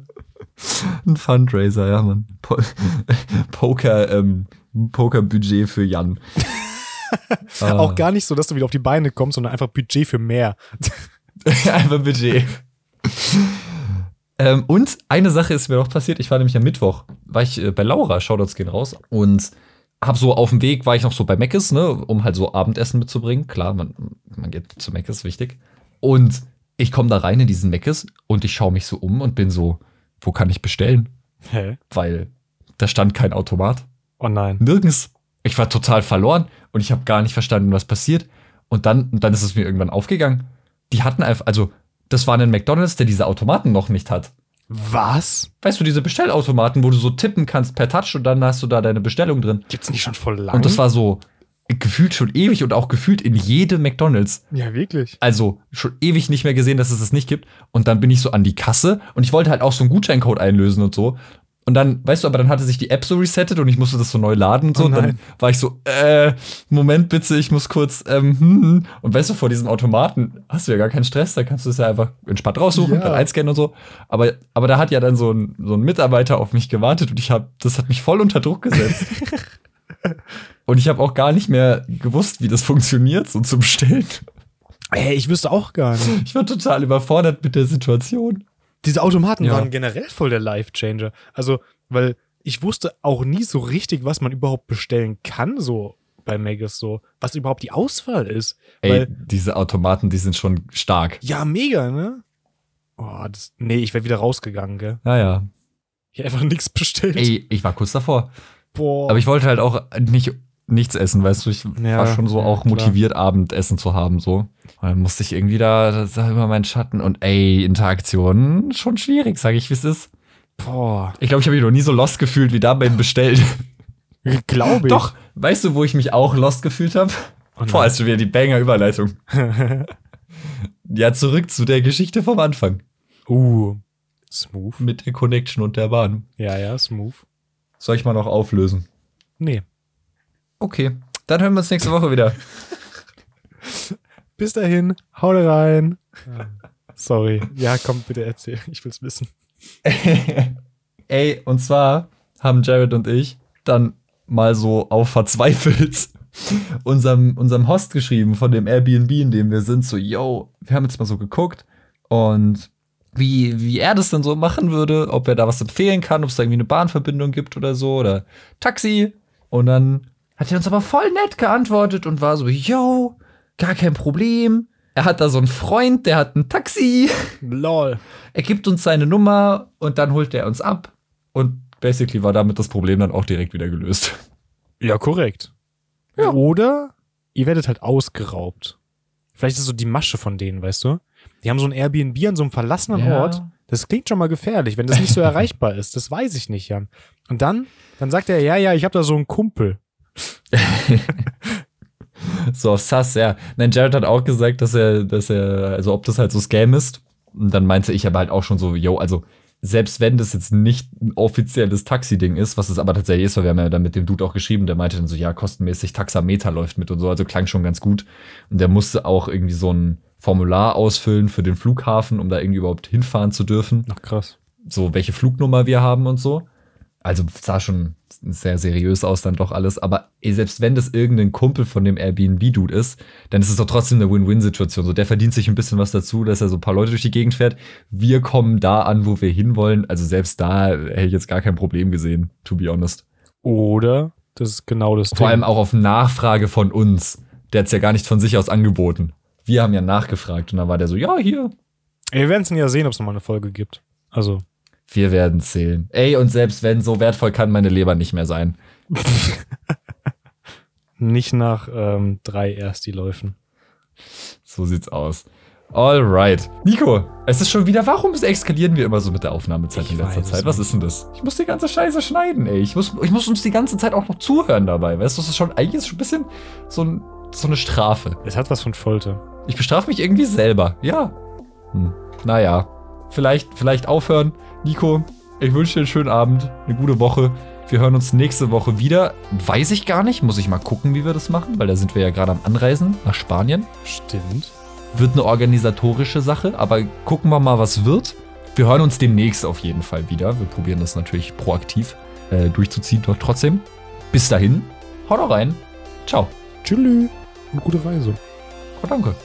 Ein Fundraiser, ja, Mann. Po Poker, ähm, Poker-Budget für Jan. Ah. Auch gar nicht so, dass du wieder auf die Beine kommst, sondern einfach Budget für mehr. Einfach Budget. ähm, und eine Sache ist mir noch passiert. Ich war nämlich am Mittwoch, war ich äh, bei Laura, Shoutouts gehen raus, und hab so auf dem Weg, war ich noch so bei Meckes, ne, um halt so Abendessen mitzubringen. Klar, man, man geht zu Meckes, wichtig. Und ich komme da rein in diesen Meckes und ich schaue mich so um und bin so, wo kann ich bestellen? Hä? Weil da stand kein Automat. Oh nein. nirgends. Ich war total verloren und ich habe gar nicht verstanden, was passiert. Und dann, und dann ist es mir irgendwann aufgegangen. Die hatten einfach, also, das war ein McDonalds, der diese Automaten noch nicht hat. Was? Weißt du, diese Bestellautomaten, wo du so tippen kannst per Touch und dann hast du da deine Bestellung drin. Gibt's nicht schon voll lang? Und das war so gefühlt schon ewig und auch gefühlt in jedem McDonalds. Ja, wirklich. Also schon ewig nicht mehr gesehen, dass es das nicht gibt. Und dann bin ich so an die Kasse und ich wollte halt auch so einen Gutscheincode einlösen und so. Und dann, weißt du, aber dann hatte sich die App so resettet und ich musste das so neu laden und so. Oh und dann war ich so, äh, Moment bitte, ich muss kurz, ähm, hm, hm. Und weißt du, vor diesem Automaten hast du ja gar keinen Stress, da kannst du es ja einfach entspannt raussuchen, Ja. dann einscannen und so. Aber, aber da hat ja dann so ein, so ein Mitarbeiter auf mich gewartet und ich habe, das hat mich voll unter Druck gesetzt. und ich habe auch gar nicht mehr gewusst, wie das funktioniert, so zum Bestellen. Ey, ich wüsste auch gar nicht. Ich war total überfordert mit der Situation. Diese Automaten Ja. waren generell voll der Life-Changer. Also, weil ich wusste auch nie so richtig, was man überhaupt bestellen kann, so bei Magus, so. Was überhaupt die Auswahl ist. Ey, Weil- diese Automaten, die sind schon stark. Ja, mega, ne? Oh, das, nee, ich wäre wieder rausgegangen, gell? Naja. Ich einfach nichts bestellt. Ey, ich war kurz davor. Boah. Aber ich wollte halt auch nicht nichts essen, weißt du, ich Ja, war schon so auch klar. motiviert, Abendessen zu haben, so. Und dann musste ich irgendwie da, das war immer mein Schatten und ey, Interaktion, schon schwierig, sage ich, wie es ist. Boah, Ich glaube, ich habe mich noch nie so lost gefühlt wie da beim Bestellen. glaube ich. Doch, weißt du, wo ich mich auch lost gefühlt habe? Oh. Boah, ist schon wieder die Banger-Überleitung. Ja, zurück zu der Geschichte vom Anfang. uh, smooth. Mit der Connection und der Bahn. Ja, ja, smooth. Soll ich mal noch auflösen? Nee. Okay, dann hören wir uns nächste Woche wieder. Bis dahin, haut rein. Sorry. Ja, komm, bitte erzähl. Ich will's wissen. Ey, und zwar haben Jared und ich dann mal so auf verzweifelt unserem, unserem Host geschrieben von dem Airbnb, in dem wir sind, so, yo, wir haben jetzt mal so geguckt und wie, wie er das dann so machen würde, ob er da was empfehlen kann, ob es da irgendwie eine Bahnverbindung gibt oder so oder Taxi. Und dann hat er uns aber voll nett geantwortet und war so, yo, gar kein Problem. Er hat da so einen Freund, der hat ein Taxi. Lol. Er gibt uns seine Nummer und dann holt er uns ab. Und basically war damit das Problem dann auch direkt wieder gelöst. Ja, korrekt. Ja. Oder ihr werdet halt ausgeraubt. Vielleicht ist so die Masche von denen, weißt du? Die haben so ein Airbnb an so einem verlassenen Ja. Ort. Das klingt schon mal gefährlich, wenn das nicht so erreichbar ist. Das weiß ich nicht, Jan. Und dann, dann sagt er, ja, ja, ich habe da so einen Kumpel. So auf Sass, ja. Nein, Jared hat auch gesagt, dass er, dass er, also ob das halt so Scam ist. Und dann meinte ich aber halt auch schon so, yo, also selbst wenn das jetzt nicht ein offizielles Taxi-Ding ist, was es aber tatsächlich ist, weil wir haben ja dann mit dem Dude auch geschrieben, der meinte dann so, ja, kostenmäßig Taxameter läuft mit und so, also klang schon ganz gut. Und der musste auch irgendwie so ein Formular ausfüllen für den Flughafen, um da irgendwie überhaupt hinfahren zu dürfen. Ach, krass. so welche Flugnummer wir haben und so. Also sah schon sehr seriös aus dann doch alles. Aber ey, selbst wenn das irgendein Kumpel von dem Airbnb-Dude ist, dann ist es doch trotzdem eine Win-Win-Situation. So, der verdient sich ein bisschen was dazu, dass er so ein paar Leute durch die Gegend fährt. Wir kommen da an, wo wir hinwollen. Also selbst da hätte ich jetzt gar kein Problem gesehen, to be honest. Oder, das ist genau das Vor allem auch auf Nachfrage von uns. Der hat es ja gar nicht von sich aus angeboten. Wir haben ja nachgefragt und dann war der so, ja, hier, Wir werden es ja sehen, ob es nochmal eine Folge gibt. Also, wir werden zählen. Ey, und selbst wenn, so wertvoll kann meine Leber nicht mehr sein. nicht nach ähm, drei Ersti-Läufen. So sieht's aus. Alright. Nico, es ist schon wieder, warum eskalieren wir immer so mit der Aufnahmezeit Ich in letzter Zeit? Was ist denn das? Ich muss die ganze Scheiße schneiden, ey. Ich muss, ich muss uns die ganze Zeit auch noch zuhören dabei. Weißt du, das ist schon eigentlich ist schon ein bisschen so, ein, so eine Strafe. Es hat was von Folter. Ich bestrafe mich irgendwie selber. Ja. Hm. Naja. Vielleicht, vielleicht aufhören. Nico, ich wünsche dir einen schönen Abend, eine gute Woche. Wir hören uns nächste Woche wieder. Weiß ich gar nicht. Muss ich mal gucken, wie wir das machen, weil da sind wir ja gerade am Anreisen nach Spanien. Stimmt. Wird eine organisatorische Sache, aber gucken wir mal, was wird. Wir hören uns demnächst auf jeden Fall wieder. Wir probieren das natürlich proaktiv äh, durchzuziehen, doch trotzdem. Bis dahin, haut rein. Ciao. Tschüss und gute Reise. Oh, danke.